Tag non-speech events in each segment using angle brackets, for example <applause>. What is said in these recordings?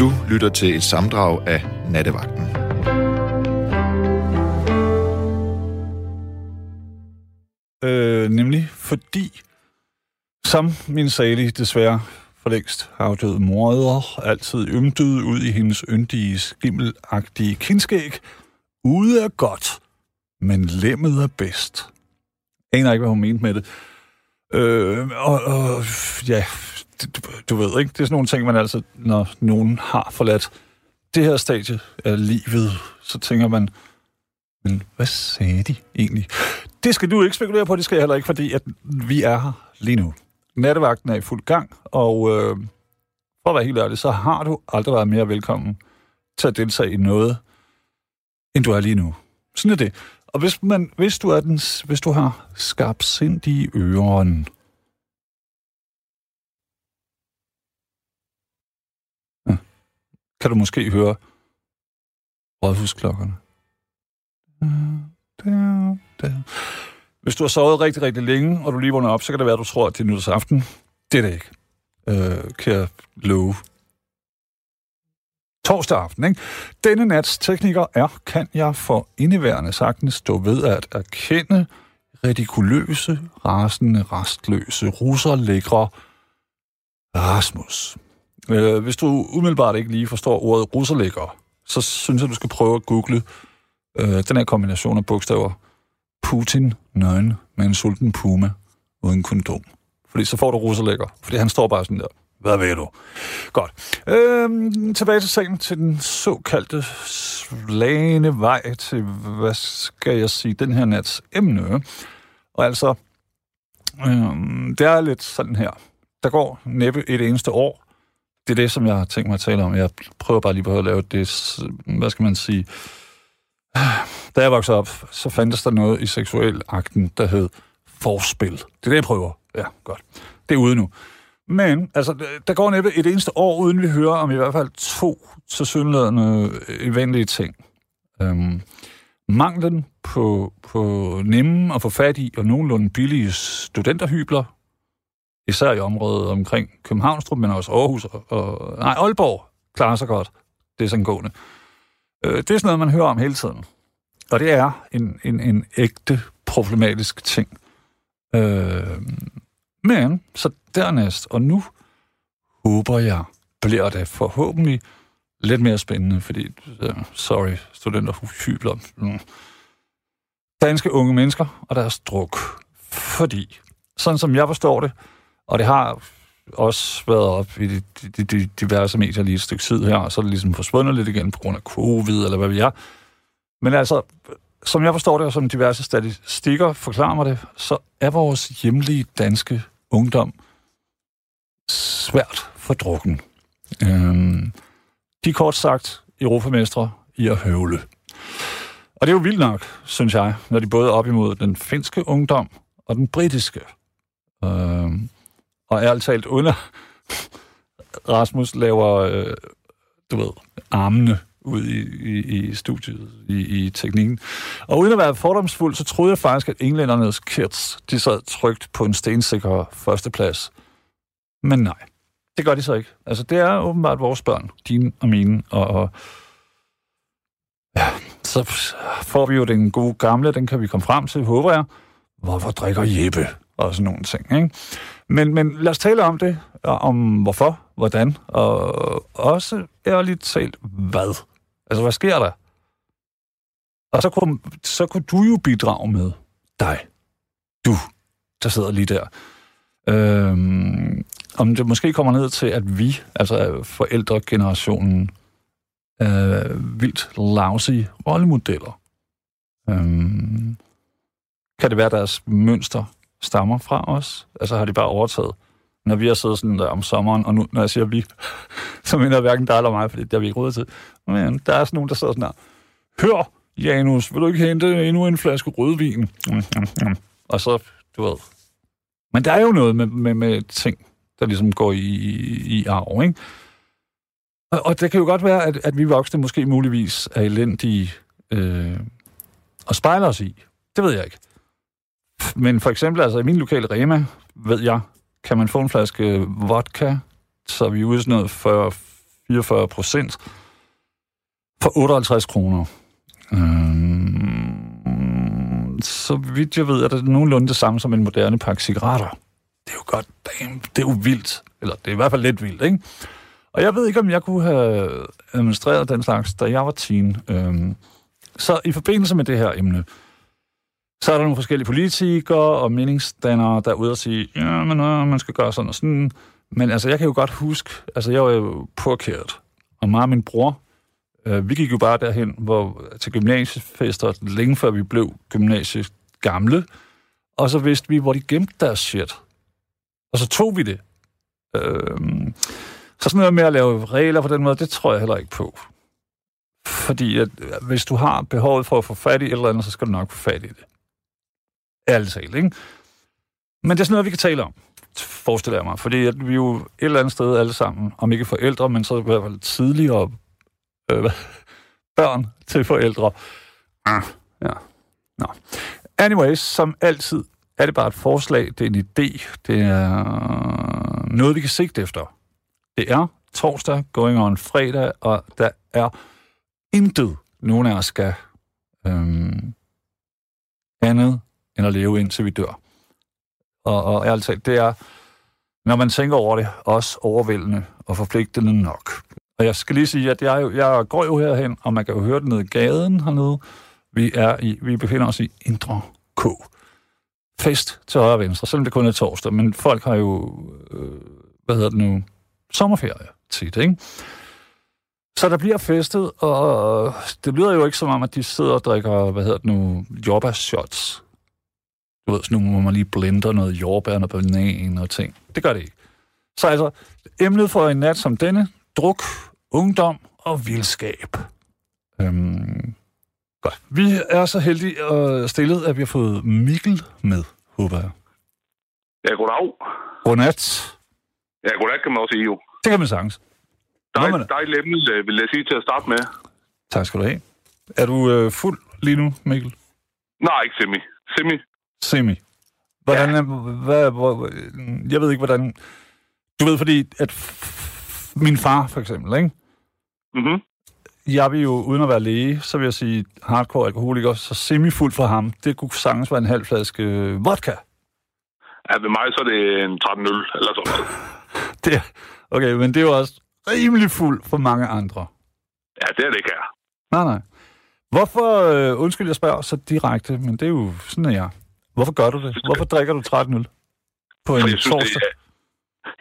Du lytter til et samdrag af Nattevagten. Øh, nemlig fordi, som min salige desværre for længst har død morder, altid ymtede ud i hendes yndige, skimmelagtige kindskæg, ude er godt, men lemmet er bedst. Jeg aner ikke, hvad hun mente med det. Øh, og, og ja, du, du ved ikke, det er sådan nogle ting, man altså, når nogen har forladt det her stadie af livet, så tænker man, men hvad sagde de egentlig? Det skal du ikke spekulere på, det skal jeg heller ikke, fordi at vi er her lige nu. Nattevagten er i fuld gang, og øh, for at være helt ærlig, så har du aldrig været mere velkommen til at deltage i noget, end du er lige nu. Sådan er det. Og hvis, man, hvis, du, er den, hvis du har skarpsindige øren, kan du måske høre rådhusklokkerne. Øh, der, der. Hvis du har sovet rigtig, rigtig længe, og du lige vågner op, så kan det være, at du tror, at det er nytårsaften. Det er det ikke. Øh, kan jeg love. Torsdag aften, ikke? Denne nats tekniker er, kan jeg for indeværende sagtens stå ved at erkende redikuløse, rasende, restløse, russerlækre Rasmus. Øh, hvis du umiddelbart ikke lige forstår ordet russerlægger, så synes jeg, du skal prøve at google øh, den her kombination af bogstaver Putin nøgen med en sulten puma uden kondom. Fordi så får du russerlægger. Fordi han står bare sådan der. Hvad ved du? Godt. Øhm, tilbage til sagen til den såkaldte slagende vej til, hvad skal jeg sige, den her nats emne. Og altså, øhm, det er lidt sådan her. Der går næppe et eneste år. Det er det, som jeg har tænkt mig at tale om. Jeg prøver bare lige på at lave det, hvad skal man sige, <sighs> da jeg voksede op, så fandtes der noget i seksuel akten, der hed forspil. Det er det, jeg prøver. Ja, godt. Det er ude nu. Men, altså, der går næppe et eneste år, uden vi hører om i hvert fald to tilsyneladende eventlige ting. Øhm, manglen på, på nemme og få fat i og nogenlunde billige studenterhybler, især i området omkring Københavnstrup, men også Aarhus og, og nej, Aalborg klarer sig godt. Det er sådan gående. Øh, det er sådan noget, man hører om hele tiden. Og det er en, en, en ægte problematisk ting. Øh, men, så dernæst, og nu håber jeg, bliver det forhåbentlig lidt mere spændende, fordi, uh, sorry, studenter hybler. Mm. Danske unge mennesker og deres druk. Fordi, sådan som jeg forstår det, og det har også været op i de, de, de diverse medier lige et stykke tid her, og så er det ligesom forsvundet lidt igen på grund af covid, eller hvad vi er. Men altså, som jeg forstår det, og som diverse statistikker forklarer mig det, så er vores hjemlige danske ungdom svært for drukken. Øhm, de er kort sagt europamestre i at høvle. Og det er jo vildt nok, synes jeg, når de både er op imod den finske ungdom og den britiske. Øhm, og ærligt talt, under Rasmus laver, øh, du ved, armene ud i, i, i studiet, i, i teknikken. Og uden at være fordomsfuld, så troede jeg faktisk, at englændernes kids, de sad trygt på en stensikker førsteplads. Men nej, det gør de så ikke. Altså, det er åbenbart vores børn, dine og mine, og, og ja, så får vi jo den gode gamle, den kan vi komme frem til, håber jeg. Hvorfor drikker Jeppe? Og sådan nogle ting, ikke? Men, men lad os tale om det, om hvorfor, hvordan, og også ærligt talt, hvad. Altså, hvad sker der? Og så kunne, så kunne du jo bidrage med dig. Du, der sidder lige der. Øhm, om det måske kommer ned til, at vi, altså forældregenerationen, er vildt lousy rollemodeller. Øhm, kan det være, at deres mønster stammer fra os? Altså har de bare overtaget? Når vi har siddet sådan der om sommeren, og nu, når jeg siger vi, <laughs> så mener jeg hverken dig eller mig, fordi det har vi ikke råd til. Men der er sådan nogen, der sidder sådan der, Hør, Janus, vil du ikke hente endnu en flaske rødvin? Og så, du ved. Men der er jo noget med, med, med ting, der ligesom går i, i arv, ikke? Og, og det kan jo godt være, at, at vi voksne måske muligvis er elendige øh, og spejler os i. Det ved jeg ikke. Men for eksempel, altså i min lokale Rema, ved jeg, kan man få en flaske vodka, så er vi ude sådan noget 44 procent, for 58 kroner. Øhm, så vidt jeg ved, er det nogenlunde det samme som en moderne pakke cigaretter. Det er jo godt, damn, det er jo vildt. Eller det er i hvert fald lidt vildt, ikke? Og jeg ved ikke, om jeg kunne have administreret den slags, da jeg var teen. Øhm, så i forbindelse med det her emne, så er der nogle forskellige politikere og meningsdannere, der er ude og sige, ja, men øh, man skal gøre sådan og sådan. Men altså, jeg kan jo godt huske, altså jeg var jo påkæret, og mig og min bror, øh, vi gik jo bare derhen hvor, til gymnasiefester, længe før vi blev gymnasiet gamle, og så vidste vi, hvor de gemte deres shit. Og så tog vi det. Øh, så sådan noget med at lave regler på den måde, det tror jeg heller ikke på. Fordi at, hvis du har behovet for at få fat i et eller andet, så skal du nok få fat i det. Ærligt talt, ikke? Men det er sådan noget, vi kan tale om, forestiller jeg mig. Fordi at vi jo et eller andet sted alle sammen, om ikke forældre, men så i hvert fald tidligere øh, børn til forældre. Ah, ja. Nå. Anyways, som altid er det bare et forslag, det er en idé, det er noget, vi kan sigte efter. Det er torsdag, going on fredag, og der er intet, nogen af os skal øhm, andet end at leve indtil vi dør. Og, og ærligt talt, det er, når man tænker over det, også overvældende og forpligtende nok. Og jeg skal lige sige, at jeg, jeg går jo herhen, og man kan jo høre det nede i gaden hernede. Vi, er i, vi befinder os i Indre K. Fest til højre og venstre, selvom det kun er torsdag, men folk har jo, øh, hvad hedder det nu, sommerferie tit, ikke? Så der bliver festet, og det lyder jo ikke som om, at de sidder og drikker, hvad hedder det nu, jordbærshots. Du ved, sådan nogle, hvor man lige blender noget jordbær og banan og ting. Det gør det ikke. Så altså, emnet for en nat som denne, druk, ungdom og vildskab. Øhm, godt. Vi er så heldige og stillet, at vi har fået Mikkel med, håber jeg. Ja, goddag. Godnat. Ja, goddag kan man også sige jo. Det kan man sagtens. Dej, man- dejligt emne, øh, vil jeg sige til at starte med. Tak skal du have. Er du øh, fuld lige nu, Mikkel? Nej, ikke semi. Semi. Semi. Hvordan er, hvad, hvor, jeg ved ikke, hvordan... Du ved, fordi at min far, for eksempel, ikke? Mhm. Jeg vil jo, uden at være læge, så vil jeg sige hardcore alkoholiker, så semi-fuld for ham, det kunne sagtens være en halv flaske øh, vodka. Ja, ved mig så er det en 13 øl, eller sådan noget. <laughs> Det, okay, men det er jo også rimelig fuld for mange andre. Ja, det er det ikke her. Nej, nej. Hvorfor, øh, undskyld, jeg spørger så direkte, men det er jo sådan, er jeg. Hvorfor gør du det? Hvorfor drikker du 13 øl på en jeg synes, torsdag?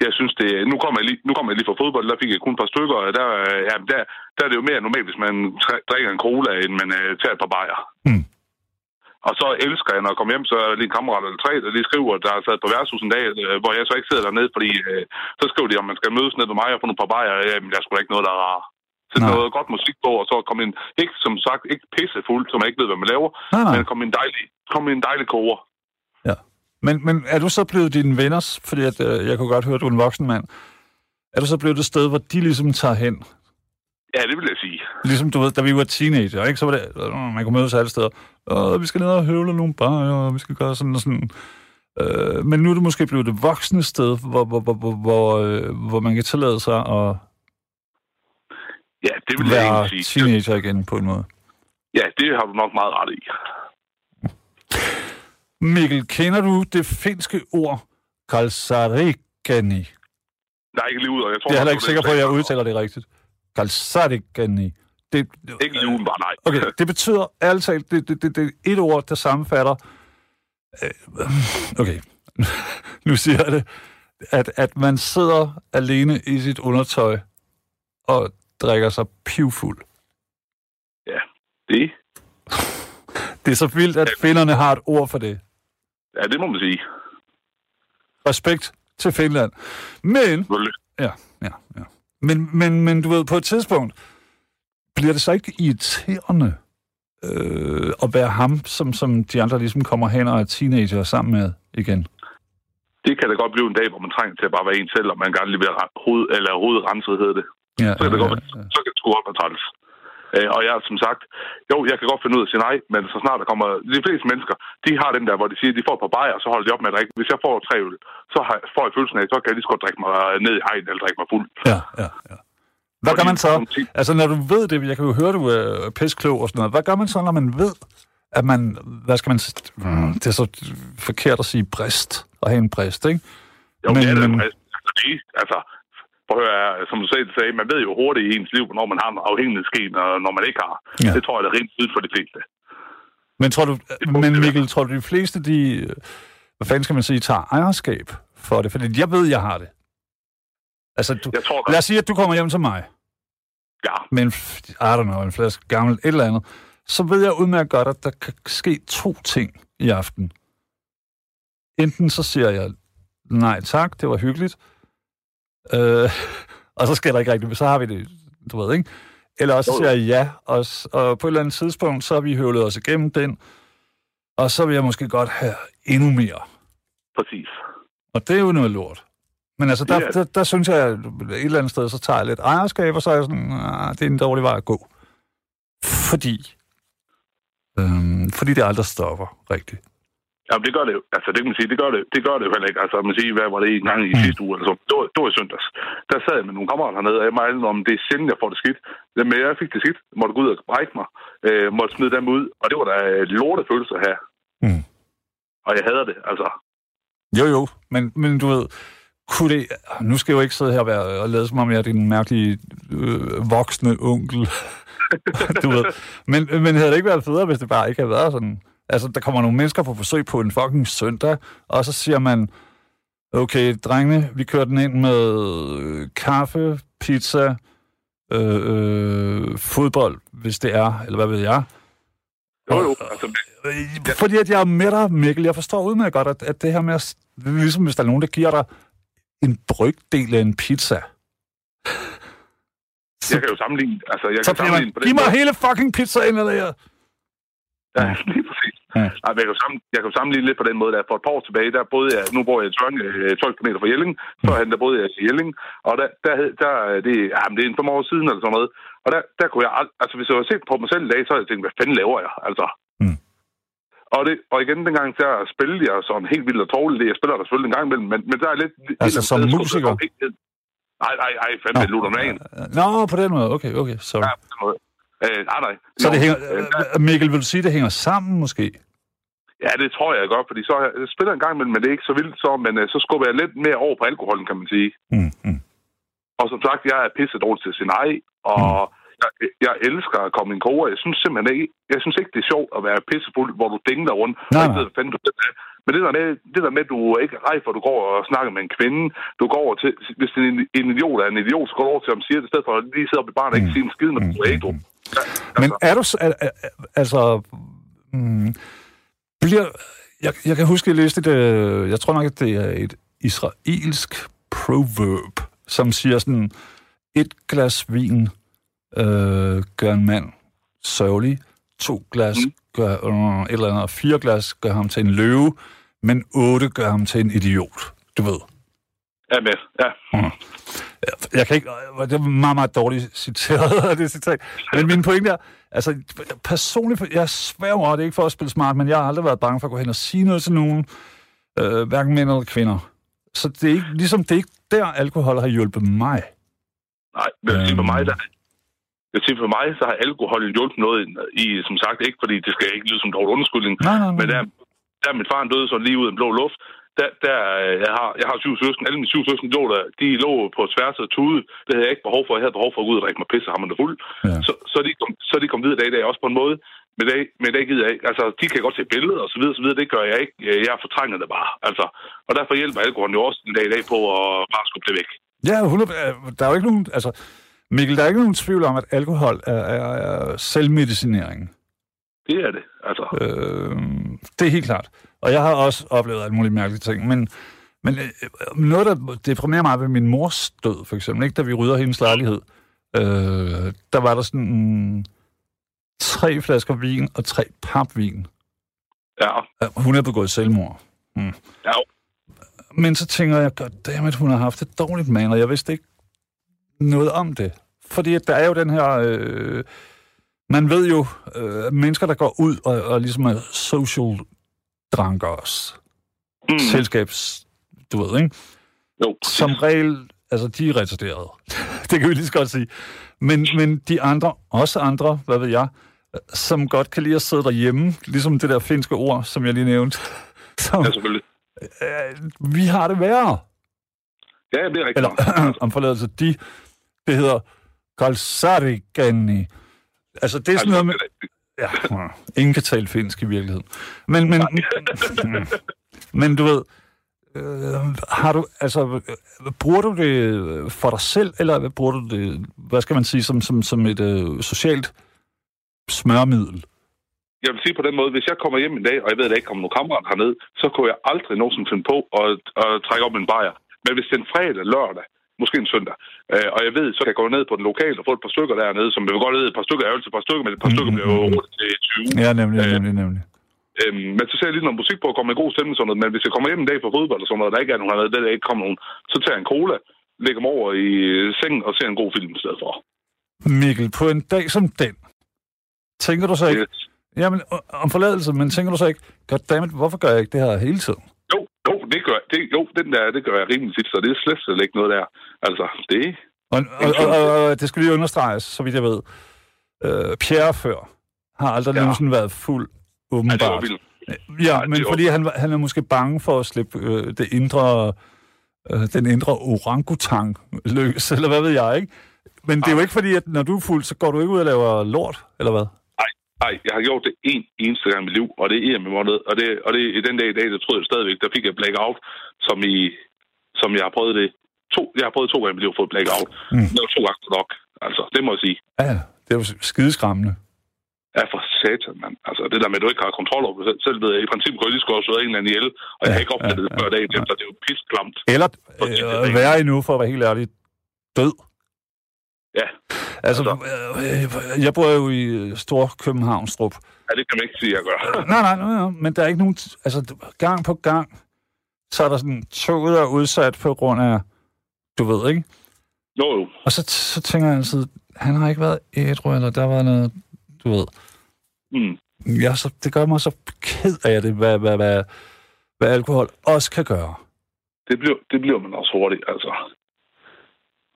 jeg synes det Nu kommer jeg, lige, nu kommer jeg lige fra fodbold, der fik jeg kun et par stykker, og der, ja, der, der er det jo mere normalt, hvis man drikker en cola, end man uh, tager et par bajer. Hmm. Og så elsker jeg, når jeg kommer hjem, så er lige en kammerat eller tre, der lige skriver, der er sat på værtshus en dag, øh, hvor jeg så ikke sidder dernede, fordi øh, så skriver de, om man skal mødes ned ved mig og få nogle par bajer. Jamen, er sgu da ikke noget, der er rart. Sæt Nej. noget godt musik på, og så komme en, ikke som sagt, ikke pissefuld, som jeg ikke ved, hvad man laver, Nej, nej. men komme en dejlig, komme en dejlig koger. Ja. Men, men er du så blevet dine venners, fordi at, øh, jeg kunne godt høre, at du er en voksen mand, er du så blevet det sted, hvor de ligesom tager hen? Ja, det vil jeg sige. Ligesom du ved, da vi var teenager, ikke? så var det, øh, man kunne mødes alle steder. Og vi skal ned og høvle nogle bajer, og vi skal gøre sådan og sådan. Øh, men nu er det måske blevet det voksne sted, hvor, hvor, hvor, hvor, hvor, øh, hvor man kan tillade sig at Ja, det vil jeg være egentlig sige. teenager igen på en måde. Ja, det har du nok meget ret i. Mikkel, kender du det finske ord kalsarikani? Nej, ikke lige ud, og jeg tror... Jeg er heller ikke sikker på, at jeg udtaler det rigtigt. Kalsarikani. Det, Ikke lige uden, bare nej. <laughs> Okay, det betyder ærligt talt, det, det, det, det er et ord, der sammenfatter... Øh, Okay, <laughs> nu siger jeg det. At, at man sidder alene i sit undertøj og drikker sig pivfuld. Det, <laughs> Det er så vildt, at finnerne har et ord for det. ja, det må man sige. Respekt til Finland. Men. Ja, ja, ja. Men, men, men du ved, på et tidspunkt, bliver det så ikke irriterende øh, at være ham, som, som de andre ligesom kommer hen og er teenager sammen med igen? Det kan da godt blive en dag, hvor man trænger til at bare være en selv, og man gerne lige vil have hoved, eller hovedet renset, hedder det. Ja, Så kan det ja, godt være, ja. så kan det sgu godt være træls. Øh, og jeg som sagt, jo, jeg kan godt finde ud af at sige nej, men så snart der kommer... De fleste mennesker, de har den der, hvor de siger, de får et par bajer, og så holder de op med at drikke. Hvis jeg får tre øl, så har, får jeg følelsen af, så kan jeg lige så godt drikke mig ned i hegn, eller drikke mig fuld. ja, ja, ja. Hvad gør man så? Altså, når du ved det, jeg kan jo høre, du er pisklog og sådan noget. Hvad gør man så, når man ved, at man, hvad skal man, mm, det er så forkert at sige brist, at have en brist, ikke? Jo, men, det er det, men- altså, altså, prøv at høre, som du selv sagde, man ved jo hurtigt i ens liv, hvornår man har en afhængighedsgen, og når man ikke har. Ja. Det tror jeg, det er rent tydeligt for de fleste. Men tror du, men Mikkel, tror du, de fleste, de, hvad fanden skal man sige, tager ejerskab for det? Fordi jeg ved, jeg har det. Altså, du, Jeg tror lad os sige, at du kommer hjem til mig ja, med en, f- I don't know, en flaske gammel et eller andet, så ved jeg udmærket godt, at der kan ske to ting i aften. Enten så siger jeg, nej tak, det var hyggeligt, øh, <laughs> og så sker der ikke rigtigt, så har vi det, du ved, ikke? Eller også siger jeg ja, og, og på et eller andet tidspunkt, så har vi høvlet os igennem den, og så vil jeg måske godt have endnu mere. præcis. Og det er jo noget lort. Men altså, der, Ja. der, der synes jeg, at et eller andet sted, så tager jeg lidt ejerskab, og så er jeg sådan, ah, det er en dårlig vej at gå. Fordi, øhm, fordi det aldrig stopper rigtigt. Ja, det gør det jo. Altså, det kan man sige, det gør det, det gør det jo heller ikke. Altså, man siger, hvad var det en gang i Mm. sidste uge, eller så. Det var, det var i søndags. Der sad jeg med nogle kammerater hernede, og jeg må om det er sjældent, jeg får det skidt. Men jeg fik det skidt. Måtte gå ud og brække mig. Øh, måtte smide dem ud. Og det var da lorte følelse her. Mm. Og jeg hader det, altså. Jo, jo, men, men du ved, kunne det... Nu skal jeg jo ikke sidde her og, være, og lade som om, jeg er din mærkelige øh, voksne onkel. <laughs> du ved. Men, men havde det ikke været federe, hvis det bare ikke havde været sådan? Altså, der kommer nogle mennesker på forsøg på en fucking søndag, og så siger man, okay, drengene, vi kører den ind med øh, kaffe, pizza, øh, øh, fodbold, hvis det er, eller hvad ved jeg. Jo, jo. Altså, Øh, Fordi at jeg er med dig, Mikkel. Jeg forstår udmærket godt, at, at det her med at... Ligesom hvis der er nogen, der giver dig en brygdel af en pizza. jeg kan jo sammenligne. Altså, jeg Så kan sammenligne man, på den giv mig måde. hele fucking pizza ind eller her. Ja, <laughs> lige præcis. Nej, men jeg, kan sammen, jeg kan sammenligne lidt på den måde, der for et par år tilbage, der boede jeg, nu bor jeg i Tørn, øh, 12 km fra Jelling, førhen der boede jeg i Jelling, og der, der, der det, ja, men det er en fem år siden eller sådan noget, og der, der kunne jeg, altså hvis jeg havde set på mig selv i dag, så havde jeg tænkt, hvad fanden laver jeg, altså. Mm. Og, det, og igen, dengang der spillede jeg sådan helt vildt og tårligt, jeg spiller der selvfølgelig en gang imellem, men, men der er lidt... Altså, som musiker? Nej, nej, nej, fandme, det lutter man. Nå, på den måde. Okay, okay, sorry. Ja, på den måde. Øh, nej, nej. Så det hænger, øh, øh, Mikkel, vil du sige, det hænger sammen måske? Ja, det tror jeg godt, fordi så jeg spiller en gang imellem, men det er ikke så vildt så, men øh, så skubber jeg lidt mere over på alkoholen, kan man sige. Mm, mm. Og som sagt, jeg er pisse dårlig til at sige nej, og jeg, jeg elsker at komme i en koge. Jeg synes simpelthen ikke, jeg synes ikke, det er sjovt at være pissefuld, hvor du dingler rundt, Nej, og ikke ved, hvad fanden du er. Men det der, med, det der med, at du er ikke er rej for, du går og snakker med en kvinde, du går over til, hvis en, en idiot er en idiot, så går du over til ham og siger det, i stedet for at lige sidde op i baren og ikke sige en skid, når du er ædru. Ja, Men altså, er du... s- Er, er, er, altså... Mm, bliver... Jeg, jeg kan huske, at jeg læste det... Jeg tror nok, at det er et israelsk proverb, som siger sådan... Et glas vin øh, gør en mand sørgelig. To glas Mm. gør øh, et eller andet. Og fire glas gør ham til en løve. Men otte gør ham til en idiot. Du ved. jeg er med. Ja. Jeg kan ikke... Det er meget, meget dårligt citeret, <laughs> det citat. Men min pointe er, altså personligt, jeg sværger det er ikke for at spille smart, men jeg har aldrig været bange for at gå hen og sige noget til nogen, øh, hverken mænd eller kvinder. Så det er ikke, ligesom det er ikke der, alkohol har hjulpet mig. Nej, men sige for mig, Øhm. der, jeg vil sige for mig, så har alkohol hjulpet noget i, som sagt, ikke fordi det skal ikke lyde som dårlig undskyldning, Nej, nej, nej. men der, der min far døde så lige ud af den blå luft, der, der øh, jeg, har, jeg har syv søsken, alle mine syv søsken lå der, de lå på tværs af tude, det havde jeg ikke behov for, jeg havde behov for at gå ud og drikke mig pisse ham fuld, Ja. så, så, de kom, så de kom videre i dag, i dag også på en måde, men det, men det gider jeg ikke. Altså, de kan godt se billeder og så videre, så videre. Det gør jeg ikke. Jeg fortrænger det bare. Altså, og derfor hjælper alkoholen jo også en dag i dag på at bare skubbe det væk. Ja, 100, øh, der er jo ikke nogen... Altså, Mikkel, der er ikke nogen tvivl om, at alkohol er, er, er selvmedicinering. Det er det. Altså, Øh, det er helt klart. Og jeg har også oplevet alle mulige mærkelige ting, men, men øh, noget, der deprimerer mig ved min mors død, for eksempel, ikke, da vi rydder hendes lejlighed, øh, der var der sådan mm, tre flasker vin og tre papvin. ja. Hun er begået selvmord. Mm. Ja, Men så tænker jeg, goddammit, hun har haft et dårligt man, og jeg vidste ikke noget om det. Fordi der er jo den her... Øh, man ved jo, øh, mennesker, der går ud og, og ligesom er social drankers, Mm. mm. selskabs, du ved, ikke? Jo. Som regel, altså de er retarderede. <laughs> det kan vi lige så godt sige. Men, men de andre, også andre, hvad ved jeg, som godt kan lide at sidde derhjemme, ligesom det der finske ord, som jeg lige nævnte. <laughs> Som, Ja, selvfølgelig. øh, vi har det værre. Ja, det er rigtigt. Eller <clears throat> om forladelse, de, det hedder Kalsarigani. Altså, det er sådan noget med... Ja, ingen kan tale finsk i virkeligheden. Men, men, <laughs> men du ved, øh, har du, altså, bruger du det for dig selv, eller bruger du det, hvad skal man sige, som, som, som et øh, socialt smørmiddel? Jeg vil sige på den måde, hvis jeg kommer hjem en dag, og jeg ved, at der ikke kommer nogen kammerat herned, så kunne jeg aldrig nogensinde finde på at, at trække op en bajer. Men hvis det er en fredag, lørdag, måske en søndag, øh, og jeg ved, så kan jeg gå ned på den lokale og få et par stykker dernede, som jeg vil godt lide, et par stykker er altid et par stykker, men et par stykker bliver jo til 20. Ja, nemlig, Øh, nemlig, nemlig. Øhm, men så ser jeg lige noget musik på og kommer i god stemning sådan noget. Men hvis jeg kommer hjem en dag fra fodbold og sådan noget, og der ikke er nogen hernede, der ikke kommer nogen, så tager jeg en cola, lægger mig over i sengen og ser en god film i stedet for. Mikkel, på en dag som den, tænker du så ikke, Yes. jamen, øh, om forladelse, men tænker du så ikke, goddammit, hvorfor gør jeg ikke det her hele tiden? Jo, jo, det gør, det, jo, den der, det gør jeg rimelig tit, så det er slet, slet ikke noget der. Altså, det Og, og, og, og, det skal lige understreges, så vidt jeg ved. Øh, Pierre før har aldrig ja. Nogensinde været fuld, ja, det var åbenbart. vildt. Ja, men fordi han, han er måske bange for at slippe øh, det indre, øh, den indre orangutang løs, <laughs> eller hvad ved jeg, ikke? Men det er jo ikke fordi, at når du er fuld, så går du ikke ud og laver lort, eller hvad? Nej, jeg har gjort det en eneste gang i mit liv, og det er med måned. Og det, og det i den dag i dag, der troede jeg stadigvæk, der fik jeg blackout, som i, som jeg har prøvet det to, jeg har prøvet to gange i mit liv at få blackout. Mm. Det var to gange nok. Altså, det må jeg sige. Ja, det jo skideskræmmende. Ja, for satan, mand. Altså, det der med, at du ikke har kontrol over det selv, selv ved jeg, i princippet kunne jeg lige skulle have slået en eller anden ihjel, og jeg Ja, har ikke opdaget ja, det før ja, dagen ja. efter. Det er jo pisklamt. Eller det er øh, værre endnu, for at være helt ærlig, død. Ja, Altså, øh, jeg bor jo i øh, Stor Københavnstrup. ja det kan man ikke sige, jeg gør. <laughs> Nej, nej, nej, nej, men der er ikke nogen... Altså, gang på gang, så er der sådan, toget er udsat på grund af, du ved, ikke? Jo, jo. Og så, så tænker jeg altid, han har ikke været ædru, eller der var noget, du ved. Mm. Ja, så, det gør mig så ked af det, hvad, hvad, hvad, hvad alkohol også kan gøre. Det bliver, det bliver man også hurtigt, altså.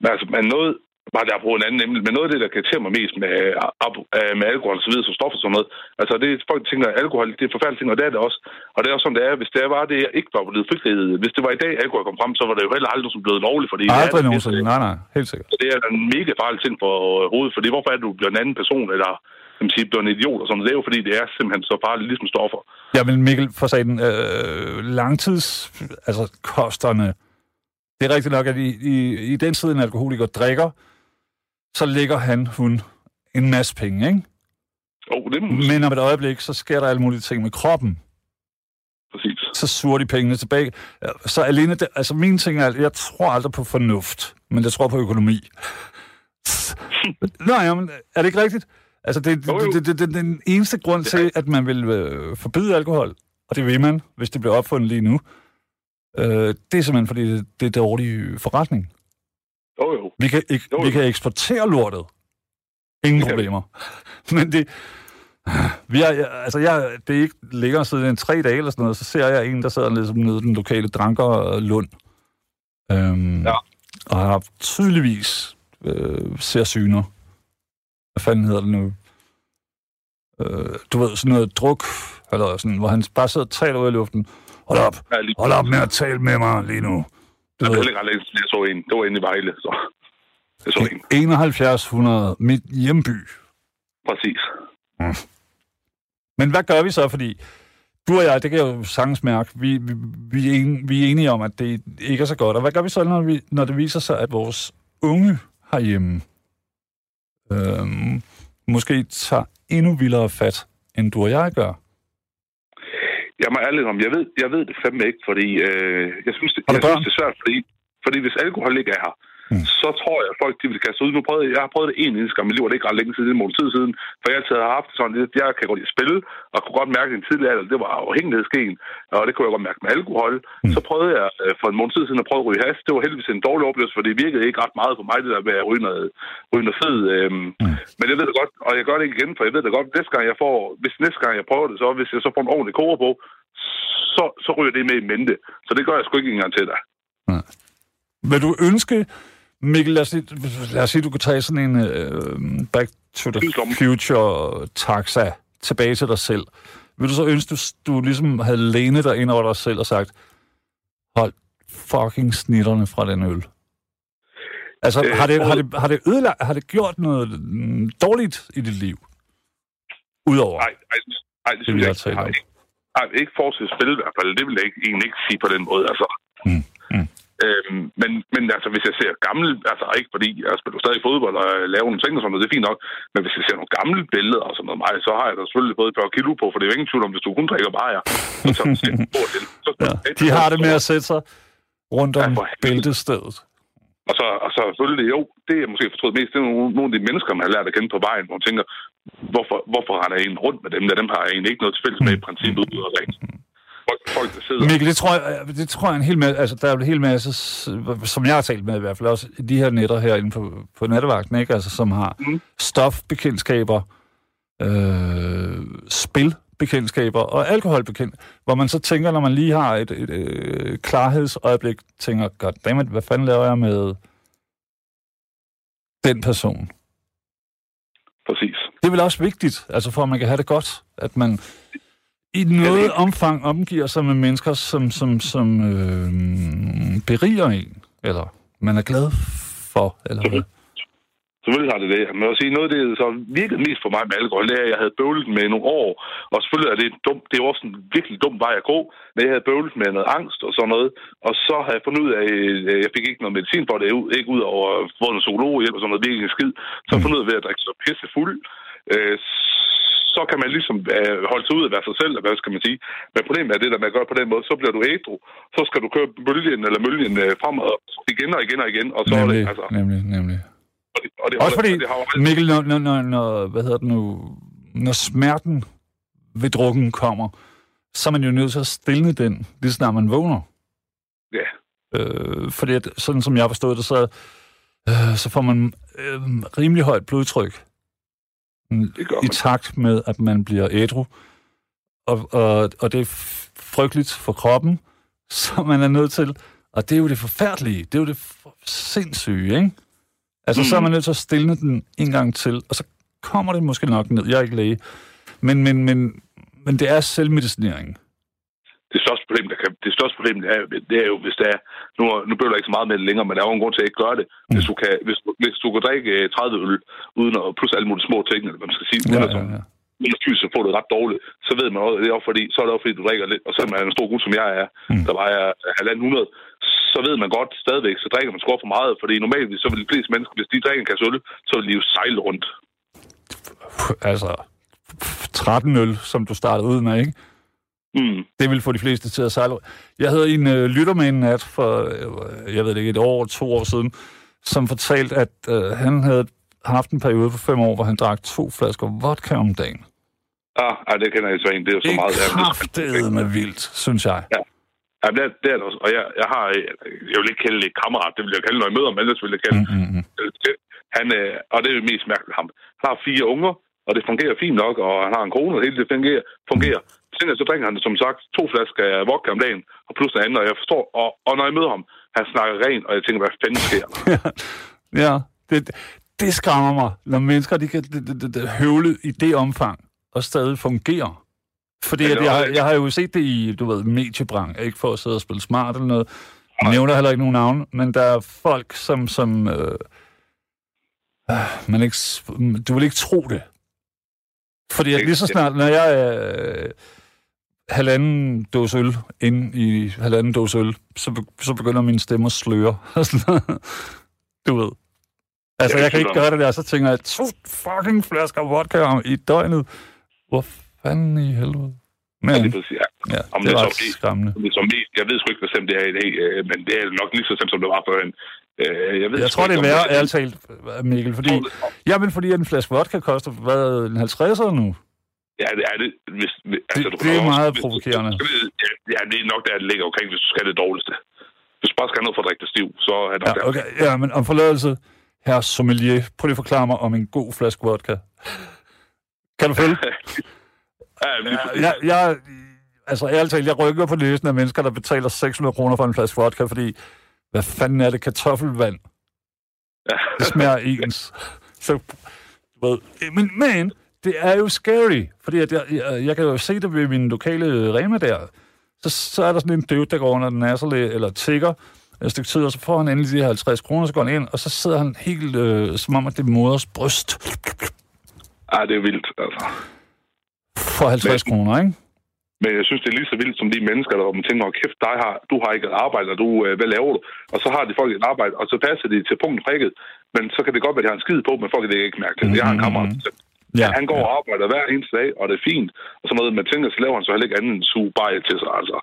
Men, altså, men noget, bare der på en anden emne, men noget af det, der kan irritere mig mest med, ab- øh, med alkohol og så videre, så stoffer og sådan noget, altså det er, folk tænker, at alkohol, det er forfærdeligt ting, og det er det også. Og det er også sådan, det er, hvis det var det, jeg ikke var blevet frigivet, hvis det var i dag, alkohol kom frem, så var det jo heller aldrig som blevet lovligt, fordi er Aldrig det, nogensinde. Nej, nej, helt sikkert. det er en mega farlig ting for øh, hovedet, fordi hvorfor er du bliver en anden person, eller kan man sige, bliver en idiot og sådan noget. Det er jo fordi, det er simpelthen så farligt, ligesom stoffer. Ja, men Mikkel, for sagen, øh, langtids, altså kosterne, det er rigtigt nok, at i, i, i den tid, en alkoholiker drikker, så lægger han, hun, en masse penge, ikke? Jo, det må. Men om et øjeblik, så sker der alle mulige ting med kroppen. Præcis. Så suger de pengene tilbage. Så alene, det, altså min ting er, jeg tror aldrig på fornuft, men jeg tror på økonomi. Nej, jamen, er det ikke rigtigt? Altså, det, Jo, jo. det, det, det, det, den eneste grund til, at man vil øh, forbyde alkohol, og det vil man, hvis det bliver opfundet lige nu, øh, det er simpelthen, fordi det, det er dårlig forretning. Jo, jo. Vi kan, ek, Jo, jo. vi kan eksportere lortet. Ingen Det kan vi. problemer. <laughs> Men det... Vi er, altså jeg, det er ikke længere siden end tre dage eller sådan noget, så ser jeg en, der sidder ligesom nede i den lokale dranker Lund. Øhm, Ja. Og har tydeligvis øh, ser syner. Hvad fanden hedder det nu? Øh, du ved, sådan noget druk, eller sådan, hvor han bare sidder og taler ud i luften. Hold op, hold op med at tale med mig lige nu. Jeg, ved, ved, ikke, jeg, så en. Det var inde i Vejle, så jeg så en. 7100, mit hjemby. Præcis. Men hvad gør vi så? Fordi du og jeg, det kan jeg jo sagtens mærke, vi, vi, vi, er en, vi er enige om, at det ikke er så godt. Og hvad gør vi så, når, vi, når det viser sig, at vores unge herhjemme øhm, måske tager endnu vildere fat, end du og jeg gør? Jeg må ærligt om, jeg ved, jeg ved det fandme ikke, fordi øh, jeg, synes, det, jeg synes, det er svært, fordi, fordi hvis alkohol ikke er her, Mm. så tror jeg, at folk de vil kaste ud. Nu prøvede, jeg har prøvet det en eneste gang i mit liv, og det er ikke ret længe siden, en tid siden, for jeg altid har haft sådan, at jeg kan godt lide at spille, og kunne godt mærke en tidlig alder, det var afhængighedsgen, og det kunne jeg godt mærke med alkohol. Mm. Så prøvede jeg øh, for en måned tid siden at prøve at ryge has. Det var heldigvis en dårlig oplevelse, for det virkede ikke ret meget for mig, det der med at ryge noget, ryge noget fed. Øhm, Mm. Men jeg ved det godt, og jeg gør det ikke igen, for jeg ved det godt, næste gang jeg får, hvis næste gang jeg prøver det, så hvis jeg så får en ordentlig koger på, så, så ryger det med i mente. Så det gør jeg sgu ikke engang til dig. Vil du ønske, Mikkel, lad os, sige, lad os sige, du kan tage sådan en øh, Back to the Tidslomme. Future taxa tilbage til dig selv. Vil du så ønske, du, du ligesom havde lænet dig ind over dig selv og sagt, hold fucking snitterne fra den øl? Altså, øh, har, det, har, det, har, det ødelagt, har det gjort noget mm, dårligt i dit liv? Udover Nej, nej, nej, det det, synes vi jeg har ikke. Nej, ikke. Ikke fortsætte spil i hvert fald. Det vil jeg ikke, egentlig ikke sige på den måde, altså. Mm. Øhm, men, men altså, hvis jeg ser gammel, altså ikke fordi jeg spiller stadig fodbold og laver nogle ting og sådan noget, det er fint nok, men hvis jeg ser nogle gamle billeder og sådan noget mig, så har jeg da selvfølgelig fået et par kilo på, for det er jo ingen tvivl om, hvis du kun drikker bajer, så tager du selv en stor del. Så, Ja, de har det med at sætte sig rundt om Ja, bæltestedet. Og så, og så selvfølgelig, jo, det er måske fortrydet mest, det er nogle, nogle af de mennesker, man har lært at kende på vejen, hvor man tænker, hvorfor, hvorfor har jeg egentlig rundt med dem, da dem har jeg egentlig ikke noget til fælles med i princippet ud og rent. Folk, folk, der sidder... Mikkel, det tror jeg, det tror jeg en hel masse, altså der er jo en hel masse, som jeg har talt med i hvert fald, også de her netter herinde på, på nattevagten, ikke? Altså, som har Mhm. stofbekendtskaber, øh, spilbekendtskaber og alkoholbekendt, hvor man så tænker, når man lige har et, et, et klarhedsøjeblik, tænker, goddammit, hvad fanden laver jeg med den person? Præcis. Det er vel også vigtigt, altså for at man kan have det godt, at man i noget omfang omgiver sig med mennesker, som, som, som øh, beriger en, eller man er glad for, eller hvad? Selvfølgelig har det det. Men jeg vil sige, noget af det, der så virkede mest for mig med alkohol, det er, at jeg havde bøvlet med nogle år. Og selvfølgelig er det dumt. Det er også en virkelig dum vej at gå. Men jeg havde bøvlet med noget angst og sådan noget. Og så har jeg fundet ud af, at jeg fik ikke noget medicin for det. Ikke ud over at få noget psykologhjælp og sådan noget. Virkelig skid. Så har jeg fundet ud af, ved at drikke så pisse fuld. Så kan man ligesom øh, holde sig ud af at være sig selv, eller hvad skal man sige. Men problemet er det, der man gør på den måde, så bliver du ædru. Så skal du køre bølgen eller mølgen øh, fremad igen og igen og igen. Og så er Nemlig, det, altså, nemlig, nemlig. og det, og det, Også fordi, det har jo Mikkel, når, når, når, når, hvad hedder det nu, når smerten ved drukken kommer, så er man jo nødt til at stille den, lige snart man vågner. Ja. Øh, fordi at, sådan som jeg har forstået det, så, øh, så får man øh, rimelig højt blodtryk Det gør i takt med, at man bliver ædru. Og, og, og det er frygteligt for kroppen, <laughs> så man er nødt til... Og det er jo det forfærdelige, det er jo det sindssyge, ikke? Altså, mm. så er man nødt til at stille den en gang til, og så kommer det måske nok ned. Jeg er ikke læge. Men, men, men, men det er selvmedicinering. Det største problem, der kan, det største problem, det er, det er jo, hvis det er, nu, nu bliver der ikke så meget med det længere, men der er jo en grund til at ikke gøre det. Hvis du kan, hvis, du- hvis du kan drikke øh, 30 øl, uden at, plus alle mulige små ting, eller hvad man skal sige, Ja, uden ja, at, ja. uden at fysisk få det ret dårligt, så ved man også, det er også fordi, så er det også fordi, du drikker lidt, og selvom man er en stor gut, som jeg er, Mm. der vejer halvanden hundrede, så ved man godt stadigvæk, så drikker man sgu for meget, fordi normalt så vil de fleste mennesker, hvis de drikker en kasse øl, så vil de jo sejle rundt. Altså, 13 øl, som du startede ud med, ikke? Mm. Det vil få de fleste til at sejle. Jeg havde en øh, lytter med en nat for, øh, jeg ved det ikke, et år, to år siden, som fortalte, at øh, han havde haft en periode på fem år, hvor han drak to flasker vodka om dagen. Ah, ej, det kender jeg så en. Det er jo så Det meget. er kraftedeme vildt, synes jeg. Ja, det er, det er det også. Og jeg, jeg har, øh, jeg vil ikke kalde det kammerat, det vil jeg kalde, når jeg møder ham, ellers vil jeg kalde Mm, mm, mm. det. Han, øh, og det er det mest mærkeligt ham. Han har fire unger, og det fungerer fint nok, og han har en kone, og det hele det fungerer. fungerer. Senere så drikker han som sagt to flasker af vodka om dagen, og plus en anden, og jeg forstår, og, og når jeg møder ham, han snakker rent, og jeg tænker, hvad fanden sker der? <laughs> ja, det, det skræmmer mig, når mennesker de kan det, det, det, høvle i det omfang og stadig fungere. Fordi Ja, at jeg, har- jeg har jo set det i, du ved, mediebranch, ikke for at sidde og spille smart eller noget. Jeg nævner heller ikke nogen navn, men der er folk, som, som øh, øh, man ikke, du vil ikke tro det. Fordi at lige så snart, når jeg øh, halvanden dåse øl ind i halvanden dåse øl, så, be- så begynder min stemme at sløre. <laughs> du ved. Altså, Ja, jeg kan ikke gøre det der, så tænker jeg, to fucking flasker vodka i døgnet. Hvor fanden i helvede? Men, Ja, det er præcis, ja. ja, Om det det er så ret bliver- skræmmende. Det som mest, jeg ved sgu ikke, stemt det er i dag, øh, men det er nok lige så stemt, som det var førhen. Øh, jeg ved Jeg tror, det er værre, ærligt talt, Mikkel, fordi... Ja, men fordi en flaske vodka koster, hvad, en 50'er nu? Ja, det er det. Hvis, altså, du det er også- meget hvis- provokerende. hvis Ja, ja, det er nok der, det ligger omkring, hvis du skal det dårligste. Hvis du bare skal have noget for at drikke stiv, så er det nok Ja, der. okay. ja, men om forladelse, herre sommelier, prøv lige at forklare mig om en god flaske vodka. Kan du følge? <laughs> Ja, jeg, jeg, altså ærligt talt, jeg rykker på næsen af mennesker, der betaler 600 kroner for en flaske vodka, fordi hvad fanden er det, kartoffelvand? Det smager ens. <laughs> Så, du ved, men, men det er jo scary, fordi at jeg, jeg, jeg kan jo se det ved min lokale Rema der. Så, så er der sådan en død, der går under den nasserle, eller tigger et stykke tid, og så får han endelig de her 50 kroner, så går han ind, og så sidder han helt, øh, som om at det er moders bryst, Ja, det er vildt, altså. for 50 kroner, ikke? Men jeg synes, det er lige så vildt som de mennesker, der man tænker, "Hold kæft, dig har, du har ikke et arbejde, og du, øh, hvad laver du? Og så har de folk et arbejde, og så passer de til punkt prikket. Men så kan det godt være, at de har en skid på, men folk kan det ikke mærke til. Jeg har en kammerat. Ja, han går og arbejder hver eneste dag, og det er fint. Og så noget, man tænker, så laver han så heller ikke andet end suge bare til sig, altså.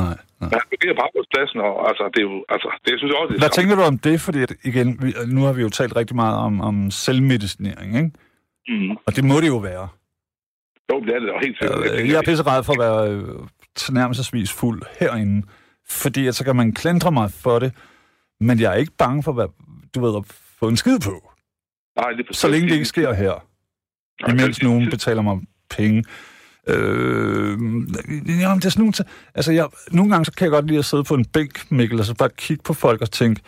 Nej, nej. Men han fungerer på arbejdspladsen, og altså, det er jo, altså, det synes jeg også, det er Hvad skam. tænker du om det? Fordi at, igen, vi, nu har vi jo talt rigtig meget om, om selvmedicinering, ikke? Mm. Og det må det jo være. Jo, det er det da helt sikkert. Øh, Jeg er pissered for at være øh, tilnærmelsesvis fuld herinde, fordi at så kan man klandre mig for det, men jeg er ikke bange for, hvad, du ved, at få en skid på, Nej, lige præcis. så længe det ikke sker her, imens det- nogen betaler mig penge. Øh, jamen, det er sådan nogle, altså jeg, nogle gange så kan jeg godt lide at sidde på en bænk, Mikkel, og så bare kigge på folk og tænke,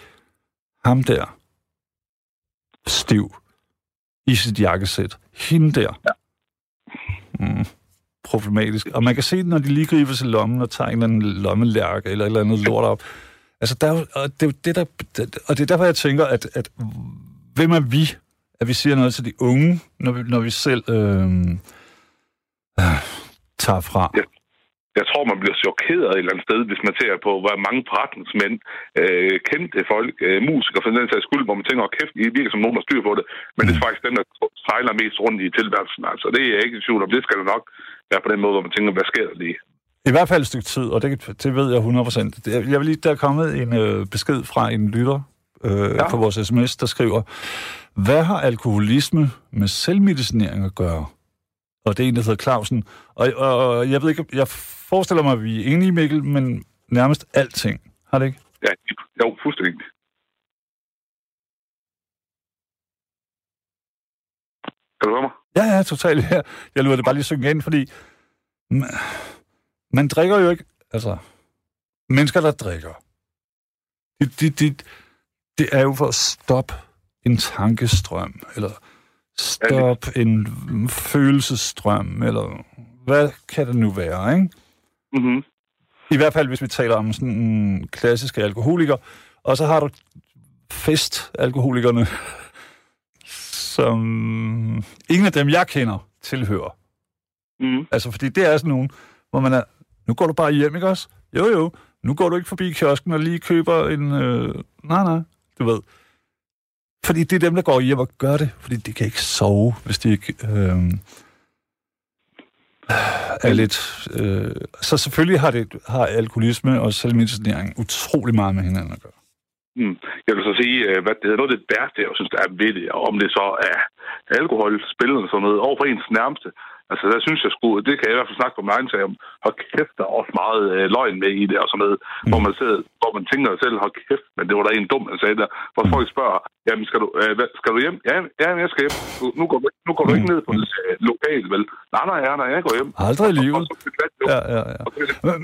ham der, stiv, i sit jakkesæt, hende der, ja. mm, problematisk. Og man kan se det, når de lige griber til lommen og tager en eller anden lommelærke eller et eller andet lort op. Altså, der, er jo- og det er jo det, der, og det er derfor, jeg tænker, at, at hvem er vi, at vi siger noget til de unge, når vi, når vi selv øh, øh, tager fra. Ja. Jeg tror, man bliver chokeret et eller andet sted, hvis man ser på, hvor mange forretningsmænd, øh, kendte folk, øh, musikere for den sags skyld, hvor man tænker, oh, kæft, I virker som nogen, der styr på det. Men det er faktisk dem, der sejler mest rundt i tilværelsen. Altså, det er jeg ikke i tvivl om. Det skal det nok være på den måde, hvor man tænker, hvad sker der lige? I hvert fald et stykke tid, og det, det ved jeg 100%. Det- Jeg vil lige, der er kommet en øh, besked fra en lytter øh, ja. på vores sms, der skriver, hvad har alkoholisme med selvmedicinering at gøre? Og det er en, der hedder Clausen. Og, og, og jeg ved ikke, jeg forestiller mig, at vi er enige, Mikkel, men nærmest alting. Har det ikke? Ja, jo, fuldstændig. Kan du høre mig? Ja, ja, totalt. Ja. Jeg lurer det bare lige synge ind, fordi man, man drikker jo ikke... Altså, mennesker, der drikker, det, det, det, det er jo for at stoppe en tankestrøm, eller stoppe en følelsesstrøm, eller hvad kan det nu være, ikke? Mm-hmm. I hvert fald, hvis vi taler om sådan en klassiske alkoholiker. Og så har du festalkoholikerne, <laughs> som ingen af dem, jeg kender, tilhører. Mm-hmm. Altså, fordi det er sådan nogen, hvor man er, nu går du bare hjem, ikke også? Jo, jo, nu går du ikke forbi kiosken og lige køber en... Øh, nej, nej, du ved. Fordi det er dem, der går hjem og gør det, fordi de kan ikke sove, hvis de ikke øh, er lidt... Øh, så selvfølgelig har, det, har alkoholisme og selvmedicinering utrolig meget med hinanden at gøre. Mm. Jeg vil så sige, øh, hvad det er noget af det værste, jeg synes, der er ved det, og om det så er alkohol, spil eller sådan noget, over for ens nærmeste. Altså, der synes jeg sgu, det kan jeg i hvert fald snakke på sag om, hold kæft, der er også meget øh, løgn med i det og sådan noget, mm. hvor man sidder, hvor man tænker selv, hold kæft, men det var da en dum, der sagde der, hvor mm. folk spørger, jamen, skal du, øh, hvad, skal du hjem? Ja, ja, jeg skal hjem. Nu, nu går du, nu går du ikke ned på det øh, lokale, vel? Nej, nej, ja, nej, jeg går hjem. Aldrig i livet. Ja, ja, ja.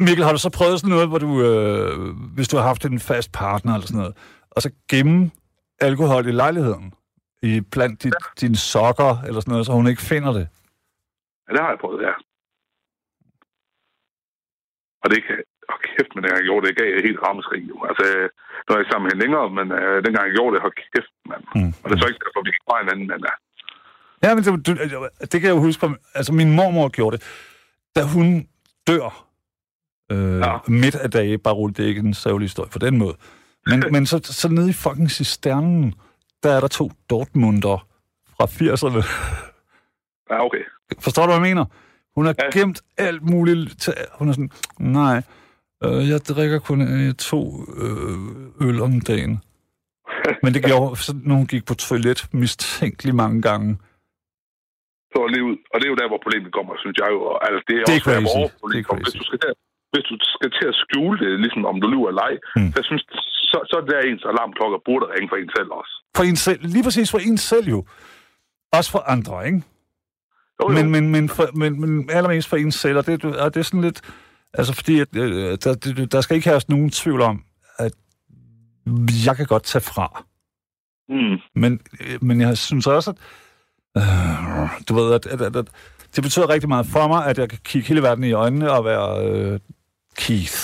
Mikkel, har du så prøvet sådan noget, hvor du, øh, hvis du har haft en fast partner eller sådan noget, og så gemme alkohol i lejligheden, i blandt dit, dine sokker eller sådan noget, så hun ikke finder det? Ja, det har jeg prøvet, ja. Og det kan... Åh, kæft, men dengang jeg gjorde det, gav jeg helt rammeskrig. Altså, nu er jeg sammen med længere, men øh, dengang jeg gjorde det, hold kæft, mand. Mm. Og det er så ikke derfor, vi gik fra hinanden, men ja. Ja, men det, du, det kan jeg jo huske fra... Altså, min mormor gjorde det. Da hun dør øh, ja. Midt af dage, bare rulle, det er ikke en sørgelig historie på den måde. Men, <laughs> men så, så nede i fucking cisternen, der er der to Dortmunder fra 80'erne. Ja, okay. Forstår du, hvad jeg mener? Hun har Ja. gemt alt muligt. Hun er sådan, nej, øh, jeg drikker kun øh, to øh, øl om dagen. Men det gjorde, når hun gik på toilet mistænkeligt mange gange. Så lige ud. Og det er jo der, hvor problemet kommer, synes jeg jo. Og, Altså, det er, Det er også der, hvor crazy. Det er kommer. Hvis du skal til, at- hvis du skal til at skjule det, ligesom om du lyver eller ej, Mm. så, synes, så, så er det der ens alarmklokker burde ringe for en selv også. For en selv, lige præcis for en selv jo. Også for andre, ikke? Jo, jo. Men, men, men, for, men, men allermest for en selv, og det, og det er sådan lidt... Altså, fordi at, øh, der, der- skal ikke have nogen tvivl om, at jeg kan godt tage fra. Mm. Men, øh, men jeg synes også, at, øh, du ved, at, at, at, at det betyder rigtig meget for mig, at jeg kan kigge hele verden i øjnene og være øh, Keith.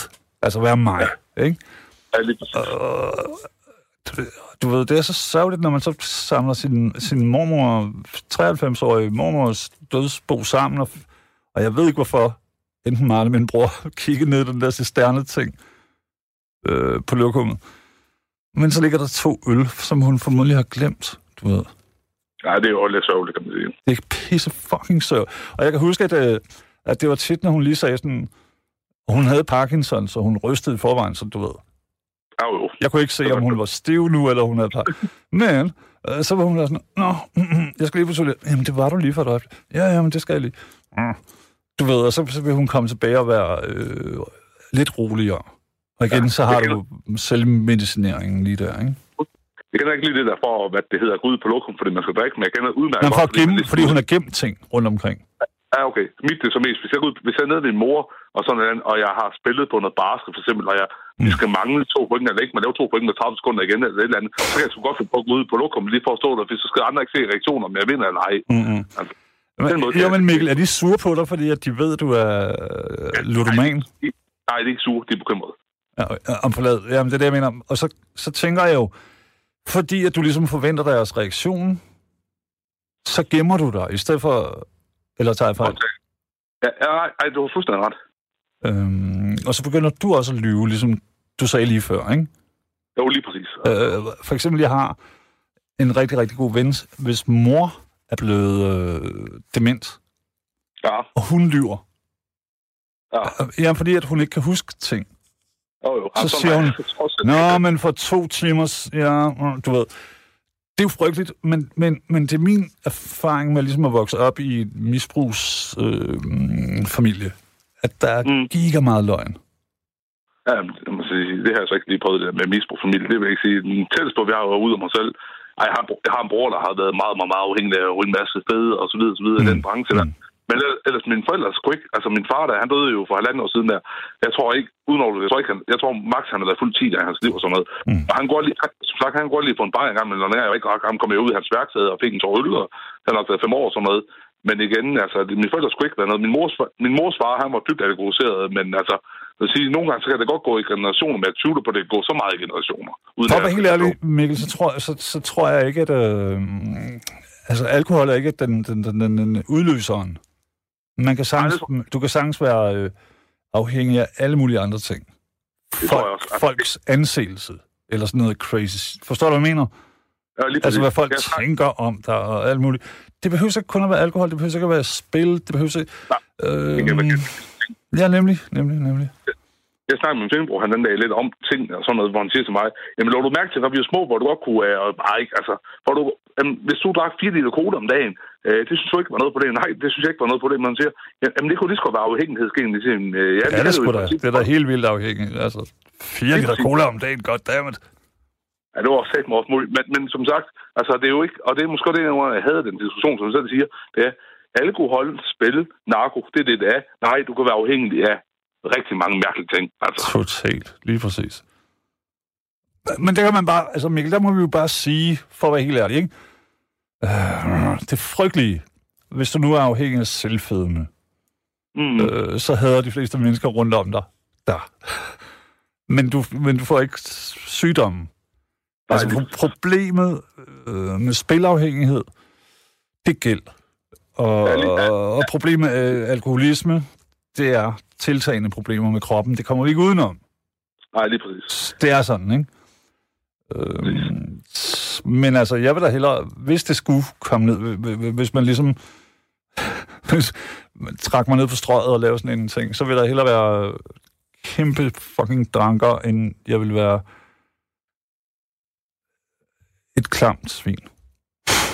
Altså være mig, ja. ikke? Ja, lige præcis. Du, du ved, det er så sørgeligt, når man så samler sin, sin mormor, 93-årige mormors dødsbo sammen, og, og jeg ved ikke hvorfor, enten mig eller min bror <laughs> kiggede ned i den der cisterne ting øh, på lokummet. Men så ligger der to øl, som hun formodentlig har glemt, du ved. Ja, det er jo lidt sørgeligt, kan man sige. Det er pisse fucking sør. Og jeg kan huske, at, øh, at det var tit, når hun lige sagde sådan, hun havde Parkinson, så hun rystede i forvejen, så du ved. Ja, jo. Jeg kunne ikke se, om hun var stiv nu, eller hun havde Parkinson. Men øh, så var hun der sådan, Nå, mm, mm, jeg skal lige på toilet. Jamen, det var du lige for et øjeblik. Ja, ja, men det skal jeg lige. Mm. Du ved, og så, så vil hun komme tilbage og være øh, lidt roligere. Og igen, ja, så har du selvmedicineringen lige der, ikke? Jeg kender ikke lige det der for, hvad det hedder, at gå ud på lokum, fordi man skal drikke, men jeg kender udmærket Men for at gemme, det- fordi hun har gemt ting rundt omkring. Ja, okay. Mit det er så mest, hvis jeg, går ud, hvis jeg er nede ved min mor, og sådan noget, og jeg har spillet på noget basket, for eksempel, og jeg Mm. skal mangle to point, eller ikke, man laver to point med 30 sekunder igen, eller et eller andet, så kan jeg sgu godt finde på ud på lokum, lige for at stå der, for så skal andre ikke se reaktioner, om jeg vinder eller ej. Mm-hmm. Altså, Men, måde jo, men Mikkel, er de sure på dig, fordi at de ved, at du er øh, ludoman? Nej, det er ikke sure, de er bekymrede. Ja, om forlad. Jamen, det er det, jeg mener. Og så, så tænker jeg jo, fordi at du ligesom forventer deres reaktion, så gemmer du dig, i stedet for... Eller tager jeg fejl? Ja, ja, nej, du har fuldstændig ret. Øhm, og så begynder du også at lyve, ligesom du sagde lige før, ikke? Jo, lige præcis. Øh, for eksempel, jeg har en rigtig, rigtig god ven, hvis mor er blevet øh, dement, Ja, og hun lyver. ja. Øh, Ja, fordi at hun ikke kan huske ting. Jo, jo. Så Ja, siger hun, <laughs> Nå, men for to timers, ja, du ved. Det er jo frygteligt, men, men, men det er min erfaring med ligesom at vokse op i en misbrugsfamilie, øh, mm, familie, at der er Mm. giga meget løgn. Ja, jeg må sige, det har jeg så ikke lige prøvet det med misbrugsfamilie. Det vil jeg ikke sige. Den tætteste på, vi har jo ude af mig selv. Ej, jeg, har, jeg har en bror, der har været meget, meget, meget afhængig af en masse fede og så videre, så videre mm. i den branche der. Mm. Men ellers- mine forældre skulle ikke... Altså, min far, der, han døde jo for halvanden år siden der. Jeg tror ikke, uden over, jeg tror ikke, han, jeg tror max, han har været fuld 10 af hans liv og sådan noget. Mm. Og han går lige, som sagt, han går lige på en bar en gang, men når jeg er ikke ret gammel, kom jeg ud i hans værksted og fik en tår øl, og han har været fem år og sådan noget. Men igen, altså, mine forældre skulle ikke være noget. Min mors, min mors far, han var dybt alkoholiseret, men altså, jeg vil sige, nogle gange så kan det godt gå i generationer, men jeg tvivler på, at det går så meget i generationer. Uden For at være helt ærlig, Mikkel, så tror, så, så tror jeg ikke, at... Øh, altså, alkohol er ikke den, den, den, den, den udløseren. Man kan sagtens, du kan sagtens være øh, afhængig af alle mulige andre ting. Også. Altså, folks anseelse, eller sådan noget crazy. Forstår du, hvad jeg mener? Ja, lige Altså, hvad folk snakker- tænker om dig og alt muligt. Det behøver ikke kun at være alkohol, det behøver ikke at være spil, det behøver ikke... det kan være Øh, ja, nemlig, nemlig, nemlig. Jeg snakkede med min tvillingebror han den dag lidt om ting og sådan noget, hvor han siger til mig, jamen lå du mærke til, når vi var små, hvor du godt kunne, øh, og bare ikke, altså, hvor du, jamen, hvis du drak 4 liter cola om dagen, øh, det synes du ikke var noget på det. Nej, det synes jeg ikke var noget på det, men han siger, jamen det kunne lige så godt være afhængighedsgen. Det, øh, ja, Ja, det er jo sgu da. Det er da helt vildt afhængigt. Altså, fire liter cola om dagen, goddammit. Ja, det var også sagt også muligt. Men, men som sagt, altså det er jo ikke, og det er måske det, hvor jeg havde den diskussion, som jeg selv siger, det er, alkohol, spil, narko, det er det, det er. Nej, du kan være afhængig af rigtig mange mærkelige ting. Altså, Totalt, lige præcis. Men det kan man bare, altså Mikkel, der må vi jo bare sige, for at være helt ærlig, ikke? Øh, det frygtelige, hvis du nu er afhængig af selvfedme, mm, øh, så hader de fleste mennesker rundt om dig der. Men du, men du får ikke sygdommen. Altså lige pro- problemet øh, med spilafhængighed, det er gæld. Og, Ja, lige- ja. og problemet med øh, alkoholisme, det er tiltagende problemer med kroppen. Det kommer vi ikke udenom. nej, lige præcis. Det er sådan, ikke? Øhm, men altså, jeg vil da hellere, hvis det skulle komme ned, hv- hv- hvis man ligesom hvis <laughs> man trak mig ned på strøget og lave sådan en ting, så vil der hellere være kæmpe fucking dranker, end jeg vil være et klamt svin.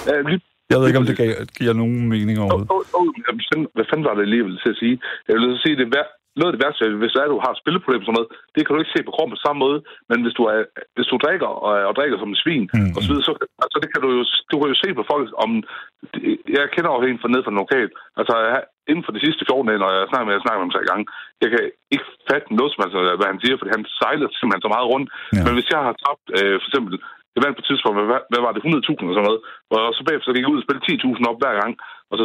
Ja, lige Jeg ved ikke, om det giver, giver nogen mening Oh, overhovedet. oh, oh, hvad, fanden, hvad fanden var det ville til at sige? Jeg vil så sige, det er noget af det værste, hvis er, at du har et spilleproblem og sådan noget, det kan du ikke se på kroppen på samme måde, men hvis du, er, hvis du drikker og, og drikker som en svin, Mm. og så videre, så, altså, det kan du jo, du kan jo se på folk, om, jeg kender jo en fra ned fra den lokal, altså inden for de sidste 14 dage, når jeg snakker med, jeg snakker med ham tre gange, jeg kan ikke fatte noget, som, altså, hvad han siger, fordi han sejler simpelthen så meget rundt, ja. men hvis jeg har tabt, øh, for eksempel, Jeg vandt på et tidspunkt, hvad, hvad var det, 100.000 og sådan noget. Og så bagefter så gik jeg ud og spille 10.000 op hver gang. Og så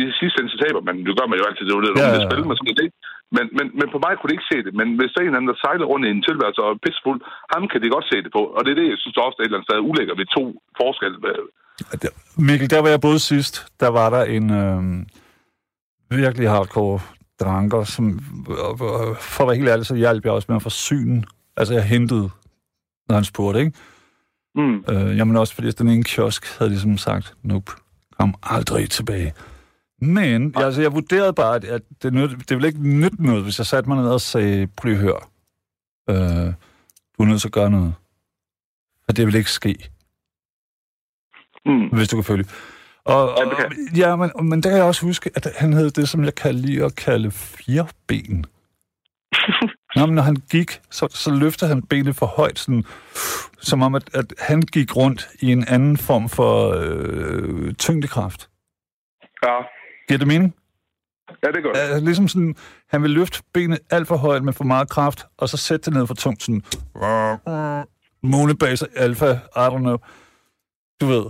i sidste ende, så taber man. Det gør man jo altid, det er jo det, Ja, ja, spil, sådan er det. Men, men, men på mig kunne de ikke se det. Men hvis der er en anden, der sejler rundt i en tilværelse og er pissefuld, ham kan de godt se det på. Og det er det, jeg synes også er et eller andet sted ulækker ved to forskelle. Mikkel, der hvor jeg boede sidst, der var der en øh, virkelig hardcore dranker, som for at være helt ærlig, så hjalp jeg også med at forsyne. Altså, jeg hentede, når han spurgte, ikke? Mm. Øh, jamen også fordi den ene kiosk havde ligesom sagt, nope, kom aldrig tilbage. Men jeg, altså, jeg vurderede bare, at, at det, nød, det ville ikke nytte noget, hvis jeg satte mig ned og sagde, prøv lige at høre, øh, du er nødt til at gøre noget. For det vil ikke ske, Mm. hvis du kan følge. Og, og, Ja, ja, men, men der kan jeg også huske, at han havde det, som jeg kan lide at kalde fireben. Nå, men når han gik, så, så løftede han benet for højt, sådan, som om, at, at han gik rundt i en anden form for øh, tyngdekraft. Ja. Giver det mening? ja, det gør det. Altså, ligesom sådan, han vil løfte benet alt for højt med for meget kraft, og så sætte det ned for tungt, sådan... Månebaser, alfa, I don't know. Du ved.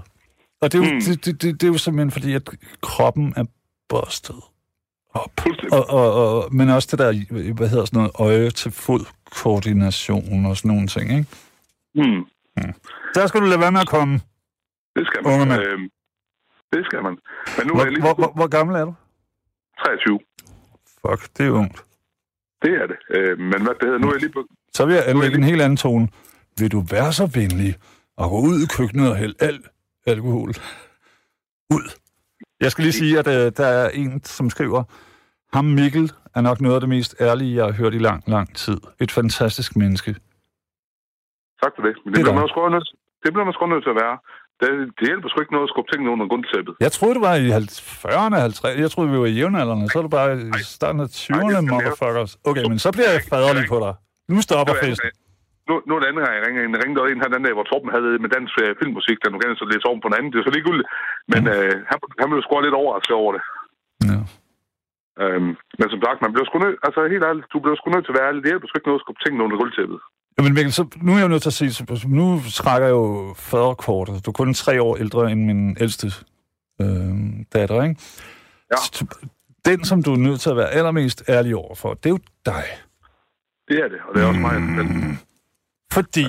Og det er, jo, Mm. det, det, det, det er jo simpelthen fordi, at kroppen er bustet op. Og, og, og, men også det der, hvad hedder sådan noget, øje til fod koordination og sådan nogle ting, ikke? Mm. Der skal du lade være med at komme. Det skal Unge man. mand. Øhm, det skal man. Men nu er Hvor, jeg lige hvor, hvor, hvor gammel er du? 23. Fuck, det er ungt. Det er det. Øh, men hvad det hedder, nu er jeg lige på... Så vil jeg anlægge en helt anden tone. Vil du være så venlig og gå ud i køkkenet og hælde al alkohol ud? Jeg skal lige sige, at øh, der er en, som skriver, ham Mikkel er nok noget af det mest ærlige, jeg har hørt i lang, lang tid. Et fantastisk menneske. Tak for det. Men Det det, er bliver man også nødt, det bliver man sgu nødt til at være. Det, det hjælper sgu ikke noget at skubbe tingene under gulvtæppet. Jeg troede, det var i 40'erne, 50'erne. Jeg troede, vi var i jævnaldrende. Så er det bare i starten af 20'erne, Ej, det er motherfuckers. Okay, men så bliver jeg faderlig på dig. Nu stopper festen. Nu, nu er det anden gang, jeg ringer ind. Ringede ind her den dag, hvor Torben havde med dansk øh, filmmusik, der nu kan så lidt Torben på den anden. Det er så ligegyldigt. Men Mhm. øh, han, han blev sgu lidt overrasket over det. Ja. Øhm, men som sagt, man bliver sgu nødt, altså helt ærligt, du bliver sgu nødt til at være ærlig. Det hjælper sgu ikke noget at skubbe tingene under gulvtæppet. Jamen Mikkel, så nu er jeg jo nødt til at sige, så- nu trækker jeg jo faderkortet. Du er kun tre år ældre end min ældste øh, datter, ikke? Ja. Så Den, som du er nødt til at være allermest ærlig over for, det er jo dig. Det er det, og det er også mig. Men, Fordi,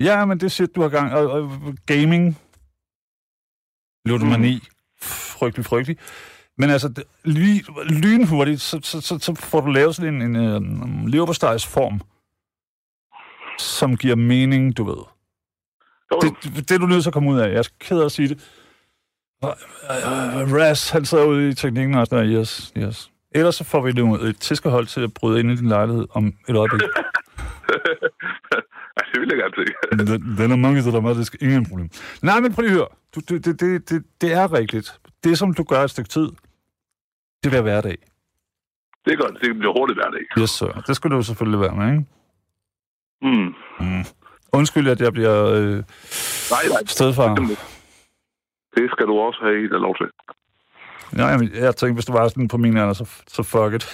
ja, men det siger du har gang, og, og gaming, ludomani, frygtelig, frygtelig. Men altså, ly, lynhurtigt, så, så, så, så får du lavet sådan en, en, en leverpostejsform, som giver mening, du ved. Det, det, det er du nødt til at komme ud af. Jeg er ked af at sige det. Ras, han sidder ude i teknikken og sådan noget. Yes, yes. Ellers så får vi nu et tiskehold til at bryde ind i din lejlighed om et øjeblik. <laughs> Ej, <laughs> det vil jeg gerne se. den, den er mange, så der er det skal ingen problem. Nej, men prøv lige at høre. Du, du, det, det, det, det er rigtigt. Det, som du gør et stykke tid, det bliver hverdag. Det er godt. Det bliver hurtigt hver dag. Yes, sir. Det skal du jo selvfølgelig være med, ikke? Mm. Mm. Undskyld, at jeg bliver øh, Nej, nej. stedfar. Det skal du også have i dig lov til. Nej, jeg, jeg tænkte, hvis du var sådan på min alder, så, så fuck it.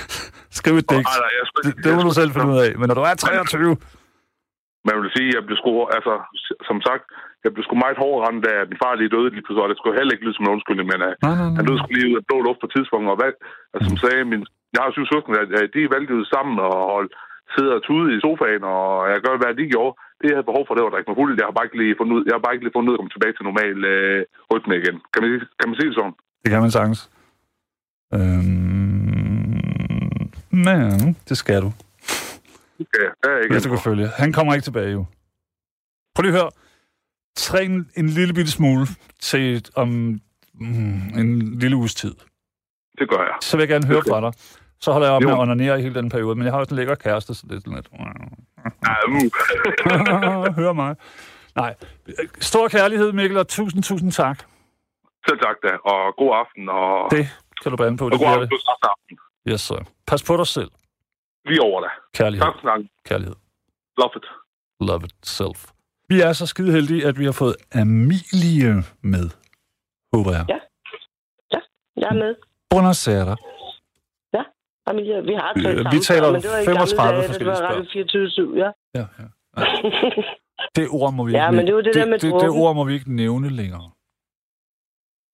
<laughs> Skriv et digt. Nej, nej, jeg skulle, Det, det må du selv finde ud af. Men når du er 23... Men jeg vil sige, jeg blev sgu, altså, som sagt, jeg blev sgu meget hårdt ramt, da min far lige døde lige pludselig, og det skulle heller ikke lyde som en undskyldning, men uh, Nej, nej, han nej. døde sgu lige ud af blå luft på tidspunkt, og hvad, altså, som sagde, min, jeg har syv søskende, at, at de valgte ud sammen og holde, sidde og tude i sofaen, og jeg gør, hvad de gjorde. Det, jeg havde behov for, det var at drikke mig fuld. Jeg har bare ikke lige fundet ud, jeg har bare ikke lige fundet ud af at komme tilbage til normal øh, rytme igen. Kan man, kan man sige det sådan? Det kan man sagtens. Øhm, men det skal du, Ja, det er ikke følge. Han kommer ikke tilbage jo. Prøv lige at høre. Træn en lille bitte smule til om mm, en lille uges tid. Det gør jeg. Så vil jeg gerne høre fra dig. Så holder jeg op Jo. med at onanere i hele den periode. Men jeg har også en lækker kæreste, så det er sådan lidt... Uh. <laughs> Hør mig. Nej. Stor kærlighed, Mikkel, og tusind, tusind tak. Selv tak da, og god aften, og, Det kan du bande på. og Det god aften aften. Yes, sir. Pas på dig selv. Lige over dig. Kærlighed. Tak for snakken. Kærlighed. Love it. Love it self. Vi er så skide heldige, at vi har fået Amelie med, håber jeg. Ja. Jeg er med. Buonasera. Amelia, vi har talt vi sammen, taler men det var i 35 gamle dage, da det forskellige var Radio 24 ja. Ja, ja. Det ord må vi Ja, ikke, men det er jo det der med det, det, det ord må vi ikke nævne længere.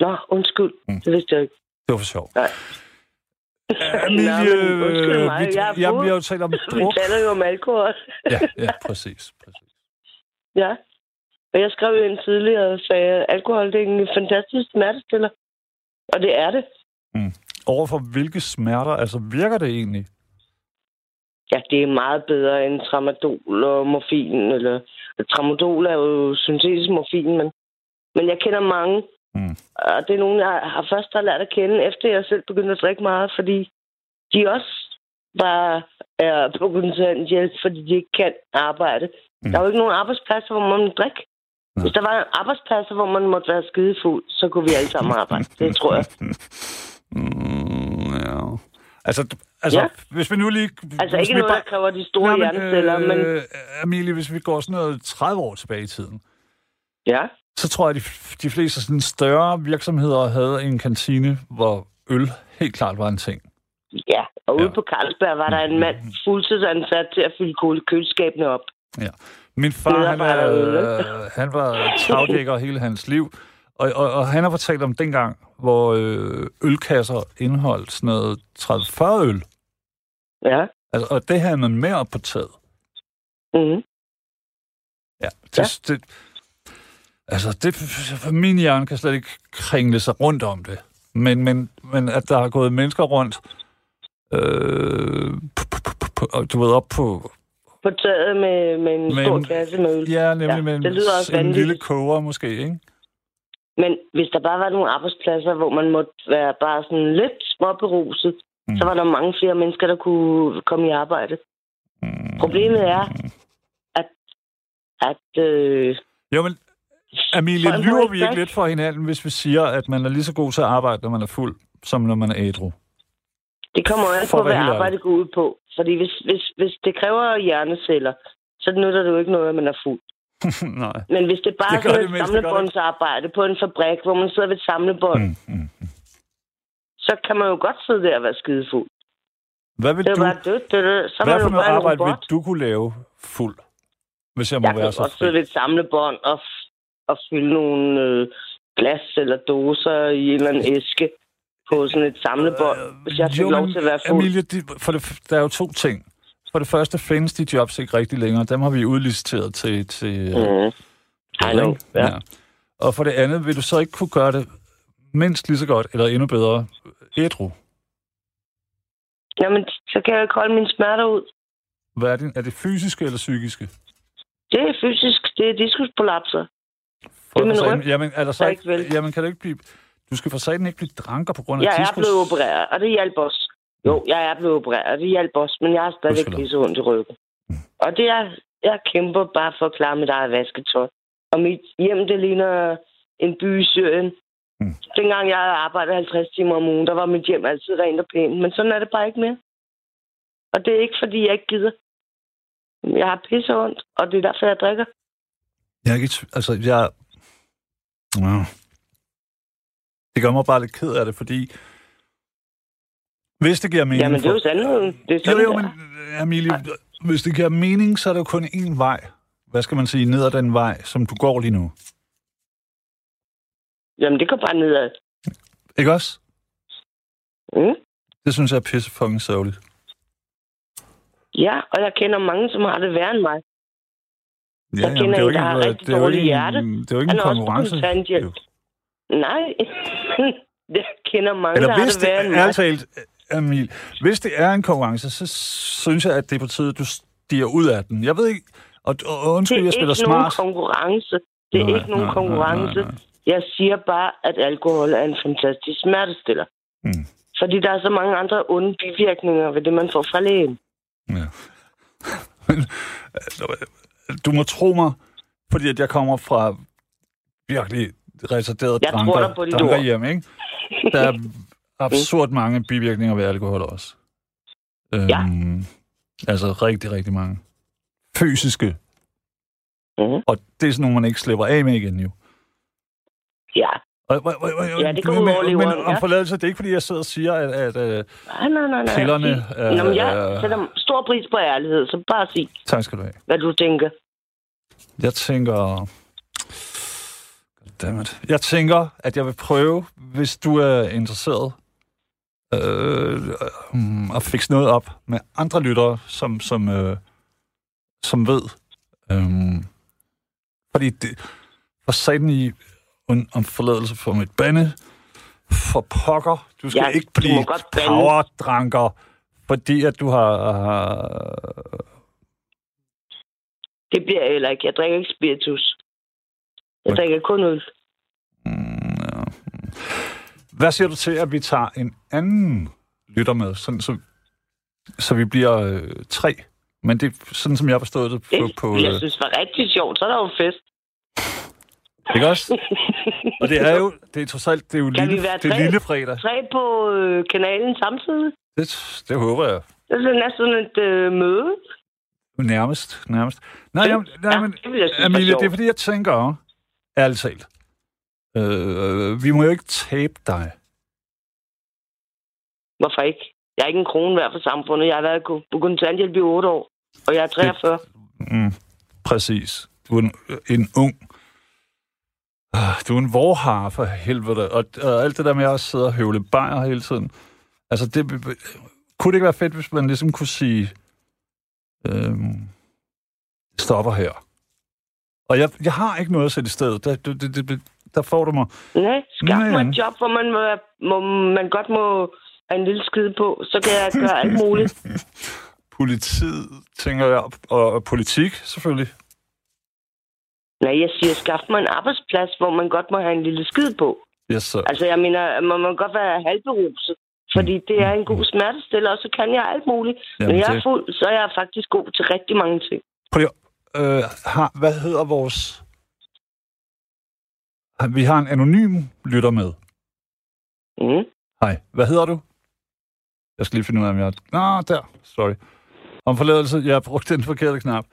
Nå, undskyld. Mm. Det vidste jeg ikke. Det var for sjovt. Nej. Amelie, <laughs> Nå, men undskyld mig, vi, jeg vi har jo talt om <laughs> Vi druk. taler jo om alkohol. Ja, ja, <laughs> præcis. præcis. Ja. Og jeg skrev jo ind tidligere og sagde, at alkohol det er en fantastisk smertestiller. Og det er det. Overfor hvilke smerter, altså virker det egentlig? Ja, det er meget bedre end tramadol og morfin. Eller, tramadol er jo syntetisk morfin, men, men jeg kender mange. Mm. Og det er nogen, jeg har først har lært at kende, efter jeg selv begyndte at drikke meget, fordi de også bare er på kontanthjælp, fordi de ikke kan arbejde. Mm. Der er jo ikke nogen arbejdspladser, hvor man må drikke. Nej. Hvis der var arbejdspladser, hvor man måtte være skidefuld, så kunne vi alle sammen arbejde. Det tror jeg. <laughs> Mm, ja. Altså, altså Ja. hvis vi nu lige... Altså ikke noget, der kræver de store hjerneceller, men... Øh, Amelie, hvis vi går sådan noget 30 år tilbage i tiden, Ja. Så tror jeg, at de, de fleste sådan større virksomheder havde en kantine, hvor øl helt klart var en ting. Ja, og ude Ja. på Carlsberg var der en mand fuldtidsansat til at fylde køl- køleskabene op. Min far, han, er, øh, han var tagdækker hele hans liv, og, og, og han har fortalt om dengang, hvor øh, ølkasser indeholdt sådan noget 30-40 øl. Ja. Altså, og det havde man med op på taget. Mm-hmm. Ja. Det, ja. det, altså, det, min hjerne kan slet ikke kringle sig rundt om det. Men, men, men at der har gået mennesker rundt, øh, du ved, op på, På taget med, med en Men- stor kasse med øl. ja, nemlig Ja, med en, det lyder også en vanvittigt. lille koger måske, ikke? Men hvis der bare var nogle arbejdspladser, hvor man måtte være bare sådan lidt småberuset, mm. så var der mange flere mennesker, der kunne komme i arbejde. Mm. Problemet er, at, at øh, Jo, men Amelie, Folk lyver vi ikke lidt for hinanden, hvis vi siger, at man er lige så god til at arbejde, når man er fuld, som når man er ædru? det kommer an For på, hvad arbejdet går ud på. Fordi hvis, hvis, hvis det kræver hjerneceller, så nytter det jo ikke noget, at man er fuld. <laughs> Nej. Men hvis det bare Det er sådan et samlebåndsarbejde på en fabrik, hvor man sidder ved et samlebånd, mm. Mm, mm. så kan man jo godt sidde der og være skidefuld. Hvad vil Det du, jo bare dødt, det, det. Så hvad for jo noget arbejde vil du kunne lave fuld, hvis jeg må Jeg være kan så godt sidde fri? ved et samlebånd og, og fylde nogle øh, glas eller doser i en eller anden æske på sådan et samlebånd, hvis jeg fik Øh, Jo, lov til at være fuld. Emilie, de, for det, der er jo to ting. For det første findes de jobs ikke rigtig længere. Dem har vi udliciteret til... til Mm. I know, ja. Og for det andet, vil du så ikke kunne gøre det mindst lige så godt, eller endnu bedre, ædru? Jamen, så kan jeg ikke holde mine smerter ud. Hvad er det? Er det fysiske eller psykiske? Det er fysisk, det er diskusprolapser. For Det er min ryg, Jamen, er der så ikke, ikke jamen, kan du ikke blive... Du skal for satan ikke blive dranker på grund af Jeg er diskus. blevet opereret, og det hjalp også. Jo, jeg er blevet opereret, og det hjalp også, men jeg har stadigvæk Gudskelov. lige så ondt i ryggen. Mm. Og det er, jeg kæmper bare for at klare mit eget vasketøj. Og mit hjem, det ligner en by i Syrien. Mm. Dengang jeg arbejdede 50 timer om ugen, der var mit hjem altid rent og pænt. Men sådan er det bare ikke mere. Og det er ikke, fordi jeg ikke gider. Jeg har pisse ondt, og det er derfor, jeg drikker. Jeg er ikke... Altså, jeg... Ja. Det gør mig bare lidt ked af det, fordi... Hvis det giver mening Jamen, det er jo sandheden. Det er Jo, sådan, jo, det men er. Amelie, hvis det giver mening, så er der jo kun én vej. Hvad skal man sige? Ned ad den vej, som du går lige nu. Jamen, det går bare nedad. Ikke også? Mm? Det synes jeg er pisse fucking sørgeligt. Ja, og jeg kender mange, som har det værre end mig. Ja, Jeg kender det er en, der har ikke- rigtig det er dårligt hjerte. Det er jo ikke en er konkurrence. Nej, <laughs> jeg kender mange, Eller der har hvis det det, værre end er mig. talt, Emil, hvis det er en konkurrence, så synes jeg, at det er på tide, du stiger ud af den. Jeg ved ikke, og, og Det undskyld, er jeg spiller ikke nogen smart. konkurrence. Det er Nej, ikke nogen nej, konkurrence. nej, nej, Jeg siger bare, at alkohol er en fantastisk smertestiller. Mm. Fordi der er så mange andre onde bivirkninger ved det, man får fra lægen. Ja. <laughs> Du må tro mig, fordi at jeg kommer fra virkelig retarderet Jeg tror dig på dranker hjem, ikke? Der er <laughs> absurd mange bivirkninger ved alkohol også. Øhm, Ja. Altså rigtig, rigtig mange. Fysiske. Mhm. Og det er sådan nogle, man ikke slipper af med igen, jo. Ja, Og, og, og, Ja, det går ud over men, leveren, men om forladelse, det er ikke, fordi jeg sidder og siger, at, at uh, nej, nej, nej. nej. pillerne... Sig- Nå, men jeg øh, sætter stor pris på ærlighed, så bare sig, tak skal du have. hvad du tænker. Jeg tænker... Goddammit. Jeg tænker, at jeg vil prøve, hvis du er interesseret, øh, øh, at fikse noget op med andre lyttere, som, som, øh, som ved. Øh, fordi det, for satan i om, om forladelse for mit bande, for pokker, du skal Ja, ikke blive powerdranker, fordi at du har... har Det bliver jeg heller ikke. Jeg drikker ikke spiritus. Jeg drikker kun øl. Mm, ja. Hvad siger du til, at vi tager en anden lytter med, sådan, så, så vi bliver øh, tre? Men det er sådan, som jeg har forstået det på... Det, på jeg øh, synes, det var rigtig sjovt. Så er der jo fest. Ikke også? Og det er jo, det er trods alt, det er jo Kan vi lille, det er tre? lille fredag. Tre på øh, kanalen samtidig. Det, det håber jeg. Det er næsten sådan et øh, møde. Nærmest, nærmest. Nej, Ja, jamen, nej ja, men, det synes Amelie, det er fordi, jeg tænker, ærligt talt, øh, vi må jo ikke tabe dig. Hvorfor ikke? Jeg er ikke en krone værd for samfundet. Jeg har været på- kontanthjælp i otte år. Og jeg er 43. Mm, præcis. Du er en, en ung... Ah, Du er en vorhar for helvede. Og, og alt det der med at sidde og høvle bajer hele tiden. Altså, det, kunne det ikke være fedt, hvis man ligesom kunne sige, øhm, stopper her. Og jeg, jeg har ikke noget at sætte i stedet. Der, det, det, det, der får du mig. Nej, Nej, mig et job, hvor man, må, må, man godt må have en lille skid på. Så kan jeg gøre alt muligt. <laughs> Politiet, tænker jeg, og, og politik selvfølgelig. Nej, jeg siger, skaf mig en arbejdsplads, hvor man godt må have en lille skid på. Yes, sir. Altså, jeg mener, man må godt være halvberuset. Fordi det er en god smertestiller, og så kan jeg alt muligt. Jamen, Når jeg er fuld, så er jeg faktisk god til rigtig mange ting. Prøv øh, har, hvad hedder vores... Vi har en anonym lytter med. Mm. Hej, hvad hedder du? Jeg skal lige finde ud af, om jeg... Nå, der. Sorry. Om forladelse, jeg har brugt den forkerte knap.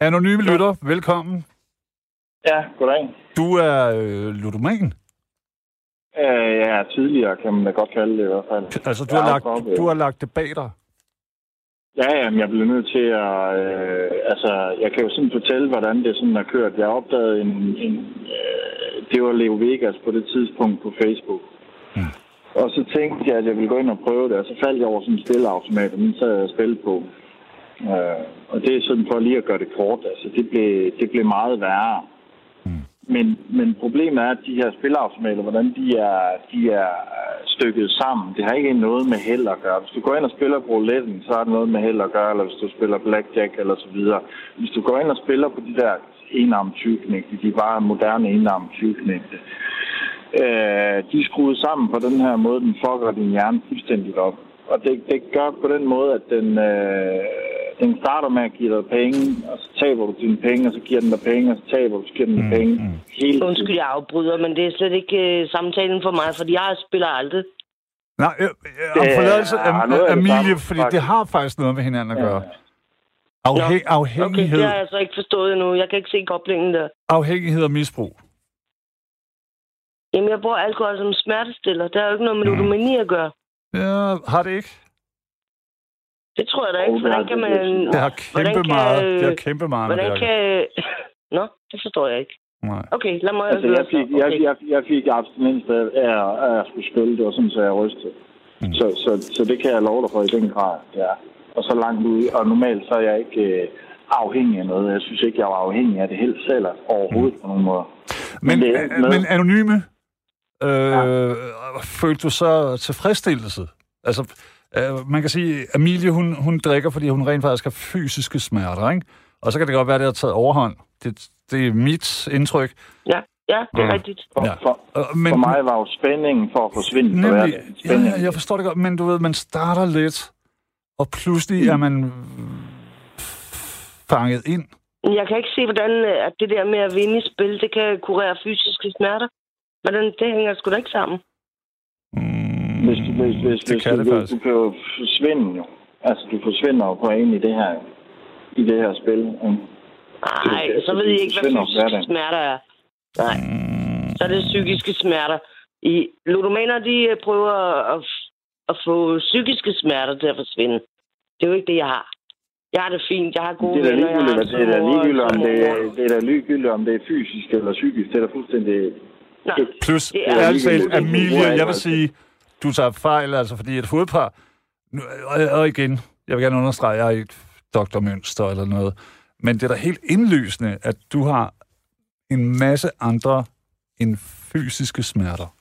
Anonyme lytter, velkommen. Ja, goddag. Du er øh, ludoman. Øh, ja, tidligere kan man da godt kalde det i hvert fald. Altså, du, har lagt, op, du har lagt det bag dig. Ja, ja, men jeg blev nødt til at... Øh, altså, jeg kan jo sådan fortælle, hvordan det sådan har kørt. Jeg opdagede en... en øh, det var Leo Vegas på det tidspunkt på Facebook. Mm. Og så tænkte jeg, at jeg ville gå ind og prøve det, og så faldt jeg over sådan en spilleautomat, og den sad jeg og spille på. Øh, og det er sådan for lige at gøre det kort. Altså, det blev, det blev meget værre. Men, men problemet er, at de her spilleautomater, hvordan de er, de er øh, stykket sammen. Det har ikke noget med held at gøre. Hvis du går ind og spiller på rouletten, så har det noget med held at gøre, eller hvis du spiller blackjack eller så videre. Hvis du går ind og spiller på de der enarm tyvknægte, de er bare moderne enarm tyvknægte, øh, de er skruet sammen på den her måde, den fucker din hjerne fuldstændigt op. Og det, det gør på den måde, at den, øh, den starter med at give dig penge, og så taber du dine penge, og så giver den dig penge, og så taber du, så giver den dig penge. Hele tiden. Undskyld, jeg afbryder, men det er slet ikke øh, samtalen for mig, fordi jeg spiller aldrig. Nej, øh, øh, om Det forladelse, Am- noget af det Amelie, samme, fordi det faktisk. har faktisk noget med hinanden at gøre. Afhæ- Okay, afhængighed, det har jeg så ikke forstået endnu. Jeg kan ikke se koblingen der. afhængighed og misbrug. Jamen, jeg bruger alkohol som smertestiller. Det har jo ikke noget med Mm. ludomani at gøre. Ja, har det ikke? Det tror jeg da ikke. det Hvordan kan det, man... det Det har Hvordan kæmpe kan- meget, det har kæmpe meget med det Hvordan gøre. kan... Nå, det forstår jeg ikke. Nej. Okay, lad mig Altså, jeg fik, jeg, jeg, jeg fik abstinens af, at skulle spille. Det var sådan, så jeg rystede. Mm. Så, så, så det kan jeg love dig for i den grad, ja. Og så langt ud. Og normalt så er jeg ikke øh, afhængig af noget. Jeg synes ikke, jeg var afhængig af det helt selv overhovedet på nogen måde. Men, det øh, med- men anonyme, øh, følte du så tilfredsstillelse? Altså, øh, man kan sige, Amelie, hun, hun drikker, fordi hun rent faktisk har fysiske smerter, ikke? Og så kan det godt være, at det har taget overhånd. Det, det er mit indtryk. Ja, ja, det er Mm. rigtigt. For, Ja. ja. for, Øh, Men, for mig var jo spændingen for at forsvinde Nemlig, hverdagen. ja, Spændingen. ja, jeg forstår det godt, men du ved, man starter lidt, og pludselig er man fanget ind. Jeg kan ikke se, hvordan øh, at det der med at vinde i spil, det kan kurere fysiske smerter. Hvordan det hænger sgu da ikke sammen. Mm, Hvis du, hvis, hvis, det hvis kan du, det faktisk. du kan jo forsvinde jo. Altså, du forsvinder jo på en i det her, i det her spil. Nej, så ved I ikke, hvad fysiske smerter er. Nej, Mm, så er det psykiske smerter. I ludomaner, de øh, prøver at, at få psykiske smerter til at forsvinde. Det er jo ikke det, jeg har. Jeg har det fint. Jeg har gode Det er venner. Jeg har det er da ligegyldigt, om det er, det er ligegyldigt, om det er fysisk eller psykisk. Det er da fuldstændig... Nej, Plus, Det er ærligt talt. Amelie, jeg vil sige, du tager fejl, altså, fordi et hovedpar... Nu, og, og igen, jeg vil gerne understrege, jeg er ikke doktormønster eller noget, men det er da helt indlysende, at du har en masse andre end fysiske smerter.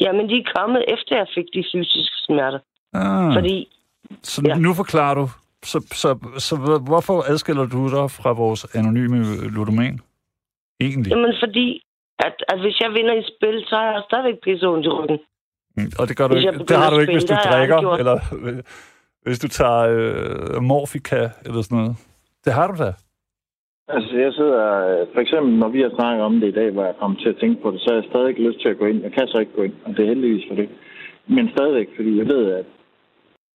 Jamen, de er kommet efter, jeg fik de fysiske smerter. Ah, Fordi, så ja. nu forklarer du, så, så, så hvorfor adskiller du dig fra vores anonyme ludoman? Egentlig. jamen fordi, at, at hvis jeg vinder i spil, så har jeg stadigvæk pisse ondt i ryggen. Mm, Og det gør du Hvis ikke. Det har du ikke, hvis du drikker, eller <laughs> hvis du tager øh, morfika, eller sådan noget. Det har du da. Altså, jeg sidder... For eksempel, når vi har snakket om det i dag, hvor jeg kommer til at tænke på det, så har jeg stadig ikke lyst til at gå ind. Jeg kan så ikke gå ind, og det er heldigvis for det. Men stadigvæk, fordi jeg ved, at,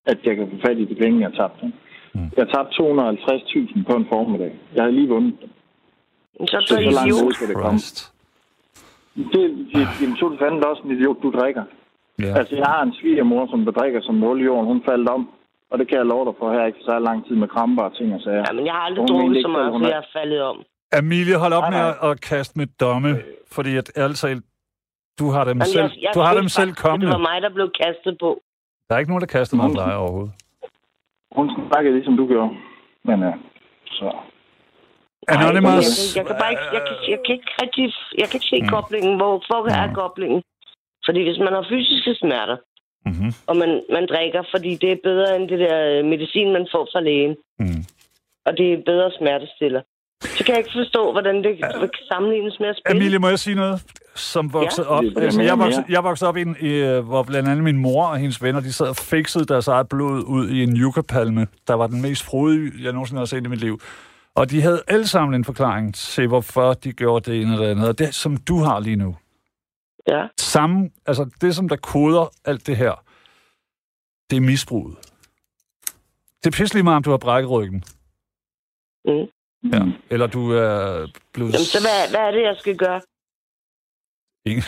at jeg kan få fat i de penge, jeg har tabt. ikke? Mm. Jeg har tabt 250.000 på en formiddag. Jeg har lige vundet dem. Så Så, er så langt ud skal det komme. Det, det, jamen, så er du fandme også en idiot, du drikker. Ja. Altså, jeg har en svigermor, som bedrikker som nul i jorden. Hun faldt om. Og det kan jeg love dig for her ikke så lang tid med kramper og ting og sager. Jamen, jeg har aldrig drukket så meget, hun så er- jeg er faldet om. Amelie, hold op Nej, med nej. at, at kaste med domme, fordi at ærligt talt, du har dem Jamen, selv, jeg, jeg du har dem selv kommende. Det var mig, der blev kastet på. Der er ikke nogen, der kaster mig om dig overhovedet. Hun snakkede ligesom du gjorde. Men ja, så... Anonymous. Ej, jeg, kan bare ikke, jeg, kan, jeg kan ikke rigtig, jeg kan ikke se Mm. koblingen. Hvorfor er Mm. koblingen? Fordi hvis man har fysiske smerter, Mm-hmm. og man, man drikker, fordi det er bedre end det der øh, medicin, man får fra lægen, Mm. og det er bedre smertestiller, så kan jeg ikke forstå, hvordan det kan sammenlignes med at spille. Amelie, må jeg sige noget, som voksede Ja. op? Det er Altså, jeg, voksede, jeg voksede op i en, i, øh, hvor blandt andet min mor og hendes venner, de sad og fikset deres eget blod ud i en yucca-palme, der var den mest frodige, jeg nogensinde har set i mit liv. Og de havde alle sammen en forklaring til, hvorfor de gjorde det ene eller det andet. Og det, som du har lige nu. Ja. Samme, altså det, som der koder alt det her, det er misbruget. Det er pisselig meget, om du har brækket ryggen. Mm. Ja. Eller du er blevet... Jamen, så hvad, hvad er det, jeg skal gøre? Ingen,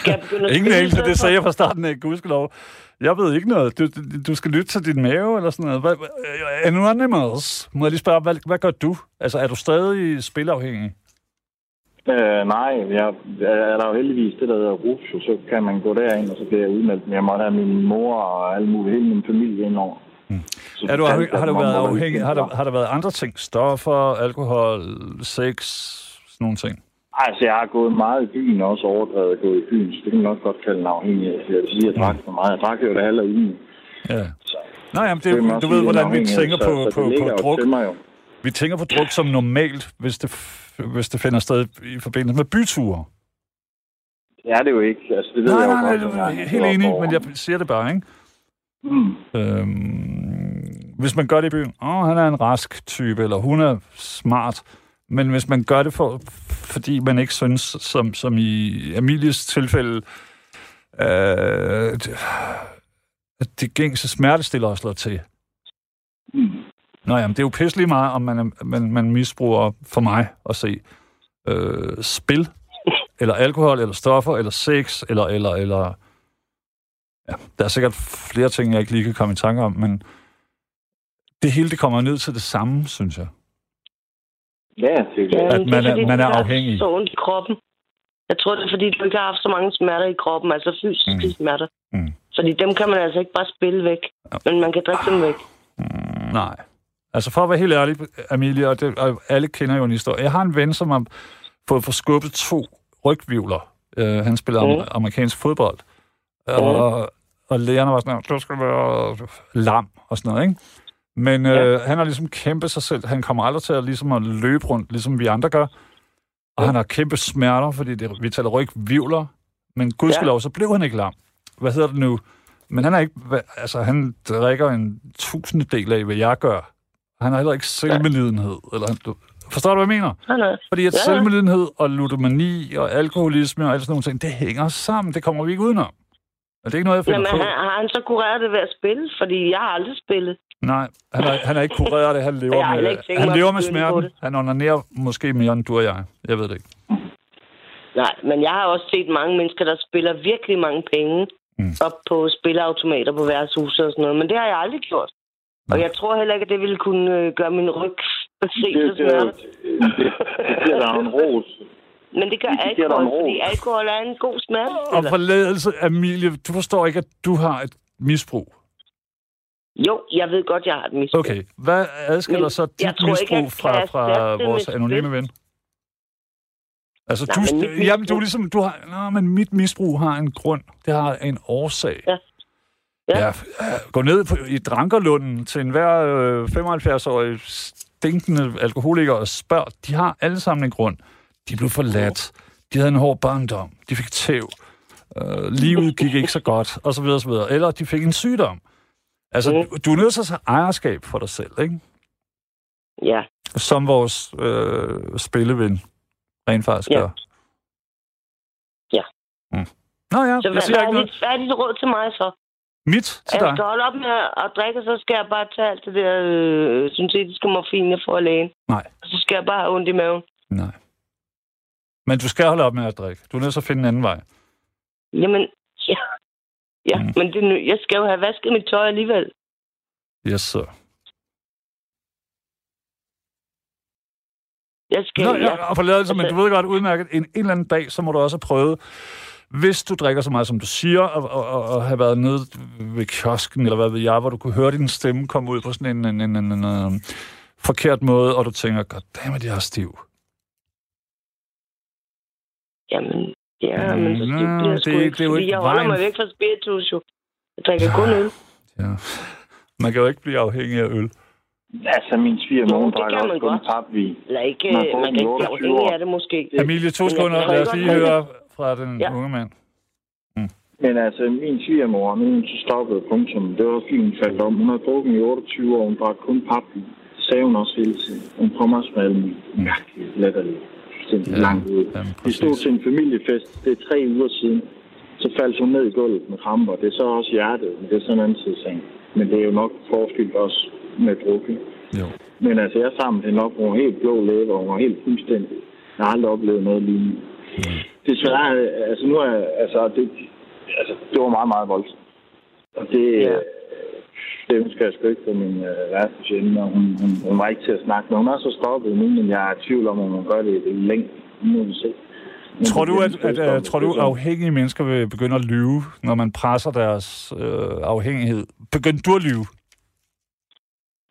ingen det sagde jeg fra starten af, gudskelov. Jeg ved ikke noget. Du, du, du skal lytte til din mave eller sådan noget. Hvad- Anonymous, må jeg lige spørge, hvad, hvad gør du? Altså, er du stadig spilafhængig? Øh, nej, jeg, jeg er der jo heldigvis det, der hedder RUF, jo, så kan man gå derind, og så bliver jeg udmeldt. Men jeg må have min mor og alle mulige, hele min familie indover. Mm. Så Er du, har, har du været afhængig? Har der, har der været andre ting? Stoffer, alkohol, sex, sådan nogle ting? Altså, jeg har gået meget i byen, og også overdrevet at gå i byen, så det kan man nok godt kalde en afhængighed. Jeg vil sige, at jeg drak for meget. Jeg drak jo det halve ugen. Ja. Så Nej, jamen, det, også du ved, hvordan vi tænker så- på, så det på, på druk. Vi tænker på druk som normalt, hvis det, hvis det finder sted i forbindelse med byture. Det er det jo ikke. Altså, det ved Nej, jeg jo nej, godt. nej, helt enig, men jeg siger det bare, ikke? Mm. Øhm, hvis man gør det i byen, åh, han er en rask type, eller hun er smart. Men hvis man gør det, for, fordi man ikke synes, som, som i Amilies tilfælde, øh, at det gængse smertestiller har slået til. Mm. Nå jamen, det er jo pisselig meget, om man, man, man misbruger for mig at se øh, spil, eller alkohol, eller stoffer, eller sex, eller, eller, eller... Ja, der er sikkert flere ting, jeg ikke lige kan komme i tanke om, men det hele, det kommer ned til det samme, synes jeg. Ja, det er Ja. At man det er- fordi, man er afhængig. Så ondt i kroppen. Jeg tror, det er, fordi du ikke har haft så mange smerter i kroppen, altså fysiske Mm. smerter. Mm. Fordi dem kan man altså ikke bare spille væk. Men man kan drikke dem væk. Mm, nej. Altså for at være helt ærlig, Amelie, og, det, og alle kender jo en historie. Jeg har en ven, som har fået forskubbet to rygvivler. Uh, han spiller Mm. mm. amerikansk fodbold. Og, og lægerne var sådan, du skal være lam og sådan noget, ikke? Men Ja. øh, han har ligesom kæmpet sig selv. Han kommer aldrig til at, ligesom at løbe rundt, ligesom vi andre gør. Og Ja. han har kæmpe smerter, fordi det, vi taler rygvivler. Men gudskelov, så blev han ikke lam. Hvad hedder det nu? Men han er ikke, altså han drikker en tusindedel af, hvad jeg gør. Han har heller ikke selvmedlidenhed. Eller, han- du, forstår du, hvad jeg mener? Nej, nej. Fordi at Ja, ja. selvmedlidenhed og ludomani og alkoholisme og alle sådan nogle ting, det hænger sammen. Det kommer vi ikke udenom. Og det er ikke noget, jeg finder Jamen, på. har, har han så kureret det ved at spille? Fordi jeg har aldrig spillet. Nej, han er, han er ikke kureret af det. Han lever Jeg med, ikke han lever med smerten. Han onanerer måske mere end du og jeg. Jeg ved det ikke. Nej, men jeg har også set mange mennesker, der spiller virkelig mange penge Mm. op på spilleautomater på værtshuset og sådan noget. Men det har jeg aldrig gjort. Og jeg tror heller ikke, at det ville kunne øh, gøre min ryg det, smerte. det, det giver dig en ros. Men det gør det alkohol, fordi alkohol er en god Og smertestiller. forladelse, Amelie, du forstår ikke, at du har et misbrug. Jo, jeg ved godt, jeg har et misbrug. Okay, hvad adskiller Men så dit ikke, misbrug jeg fra, fra vores anonyme ven? Altså, Nej, du, men mit jamen, du misbrug- ligesom, du har, nå, men mit misbrug har en grund. Det har en årsag. Ja. Ja. ja gå ned på, i Drankerlunden til enhver øh, 75-årig stinkende alkoholiker og spørg. De har alle sammen en grund. De blev forladt. De havde en hård barndom. De fik tæv. Øh, livet gik ikke så godt, og så videre, og så videre. Eller de fik en sygdom. Altså, Mm. du, du er nødt til at tage ejerskab for dig selv, ikke? Ja. Som vores øh, spilleven rent faktisk Ja. gør. Ja. Mm. Nå ja, Så jeg hvad, siger hvad, ikke er noget. hvad er dit råd til mig så? Mit til Jeg dig. skal holde op med at drikke, og så skal jeg bare tage alt det der øh, syntetiske morfin, jeg får af lægen. Nej. Og så skal jeg bare have ondt i maven. Nej. Men du skal holde op med at drikke. Du er nødt til at finde en anden vej. Jamen, ja. Ja, Mm. men det, jeg skal jo have vasket mit tøj alligevel. Yes, sir. Jeg skal, Nå, ja. ja, og forladelse, men Altså- du ved godt udmærket, en, en eller anden dag, så må du også prøve, hvis du drikker så meget, som du siger, og, og, og, og have været nede ved kiosken, eller hvad ved jeg, hvor du kunne høre din stemme komme ud på sådan en, en, en, en, en, en forkert måde, og du tænker, goddammit, jeg er stiv. Jamen, ja, men så Nå, det bliver sgu det- ikke, det er jo fordi ikke jeg holder vejen. mig væk fra spiritus, jo. Jeg drikker kun øl. Ja. Man kan jo ikke blive afhængig af øl. Altså, min svigermor, hun drikker også kun papvin. Eller ikke, Man man, kan ikke blive 28 afhængig år. af det måske. Emilie, to sekunder. Lad os lige høre fra den Ja. unge mand. Men altså, min svigermor, nu er hun så stoppet, punktum. Det var også fordi, hun faldt om. Hun har drukket i 28 år, hun drak kun papvin. Det sagde hun også hele tiden. Hun kommer også med alle mærkelige, latterlige, fuldstændig Ja, langt ud. jamen, Vi stod til en familiefest, det er tre uger siden. Så faldt hun ned i gulvet med kramper. Det er så også hjertet, men det er sådan en anden side Men det er jo nok forskyldt også med drukke. Jo. Men altså, jeg samlede hende op, hun var helt blå læber, hun var helt fuldstændig. Jeg har aldrig oplevet noget lignende. Desværre, altså nu er, altså, det, altså, det var meget, meget voldsomt. Og det, Ja. Ja. det ønsker jeg sgu ikke for min øh, værste fjende, og hun, hun, hun, var ikke til at snakke med. Hun er så stoppet nu, men jeg er i tvivl om, om hun gør det i længden. Nu må vi se. Men Tror det du, at, at, at tror du, afhængige mennesker vil begynde at lyve, når man presser deres øh, afhængighed? Begyndte du at lyve?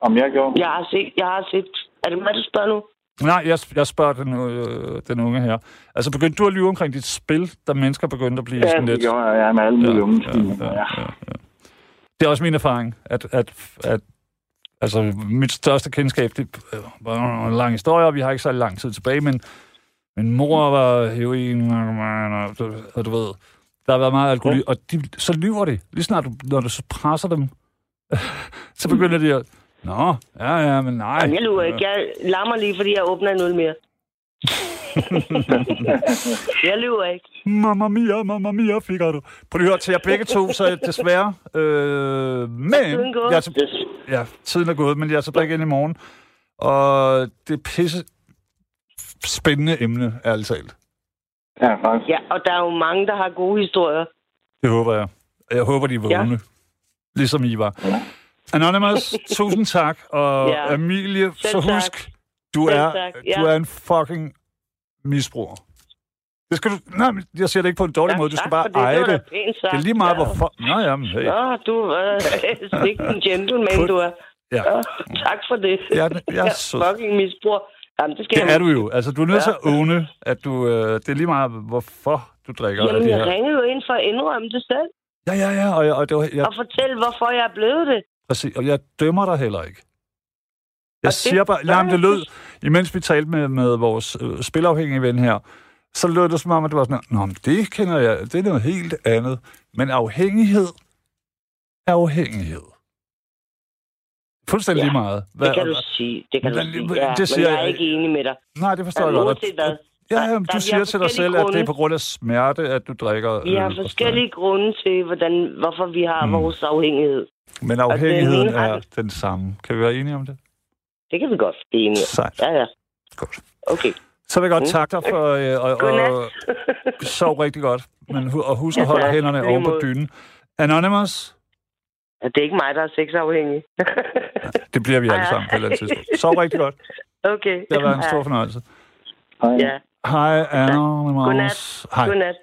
Om jeg gjorde? Jeg har set, jeg har set. Er det mig, du spørger nu? Nej, jeg, jeg spørger den, øh, den unge her. Altså, begyndte du at lyve omkring dit spil, da mennesker begyndte at blive Ja, sådan det lidt... gjorde jeg. Jeg er med alle mulige unge ja, stimer. ja, Ja, ja, ja. Det er også min erfaring, at, at, at altså, mit største kendskab, det øh, var en lang historie, og vi har ikke så lang tid tilbage, men min mor var heroin, og, og du ved, der har været meget alkohol, og de, så lyver de. Lige snart, du, når du så presser dem, <laughs> så begynder de at, Nå, ja, ja, men nej. Jamen, jeg lurer ikke. Jeg lammer lige, fordi jeg åbner en øl mere. <laughs> jeg lyver ikke. Mamma mia, mamma mia, fik du. Prøv lige at høre til jer begge to, så desværre. Øh, men... tiden gået? Jeg er til, ja, tiden er gået, men jeg er tilbage igen i morgen. Og det er pisse spændende emne, ærligt talt. ja faktisk. Ja, og der er jo mange, der har gode historier. Det håber jeg. Jeg håber, de er Ja. vågne. Ligesom I var. Anonymous, tusind tak. Og Ja. Amilie, så Selv tak. husk, du Selv er, tak, du ja. er en fucking misbruger. Det skal du... Nej, men jeg siger det ikke på en dårlig måde. Du skal bare det. eje det. det. Det er lige meget, ja. hvorfor... Nå, jamen, hey. Nå, du er øh, ikke en gentleman, Put- du er. Ja. Ja, tak for det. Jeg, er- jeg er sød. fucking misbrug. Jamen, det skal Det jeg er du jo. Altså, du er nødt Ja. til at åne, at du... Øh, det er lige meget, hvorfor du drikker af Jamen, det jeg her. ringede jo ind for at indrømme det selv. Ja, ja, ja. Og, jeg, og det var, jeg, Og fortælle, hvorfor jeg er blevet det. præcis, og jeg dømmer dig heller ikke. Jeg siger bare... Jamen, det lød... Imens vi talte med, med vores øh, spilafhængige ven her, så lød det som om, at det var sådan... Nå, men det kender jeg. Det er noget helt andet. Men afhængighed er afhængighed. Fuldstændig Ja, lige meget. Det kan du sige. Det kan du Men- sige. men- Ja, det men siger jeg er ikke enig med dig. Nej, det forstår jeg godt. hvad. Ja, Der- ja, der- du siger til dig selv, forskellige at det er grunde. på grund af smerte, at du drikker Vi har forskellige grunde til, hvordan, hvorfor vi har Mm. vores afhængighed. Men afhængigheden min er den samme. Kan vi være enige om det? Det kan vi godt blive enige. Sejt. Ja, ja. Godt. Okay. Så vil jeg godt Mm. takke dig for øh, og, og <laughs> sov rigtig godt. Men og husk at Ja, holde tak. hænderne oven på dynen. Anonymous, Ja, Det er ikke mig, der er sexafhængig. Det bliver vi alle Ja. sammen på et eller andet tidspunkt. Sov rigtig godt. Okay. Det har været en stor Ja. fornøjelse. Hej. Ja. Hej, Anonymous. Godnat. Hej. Godnat.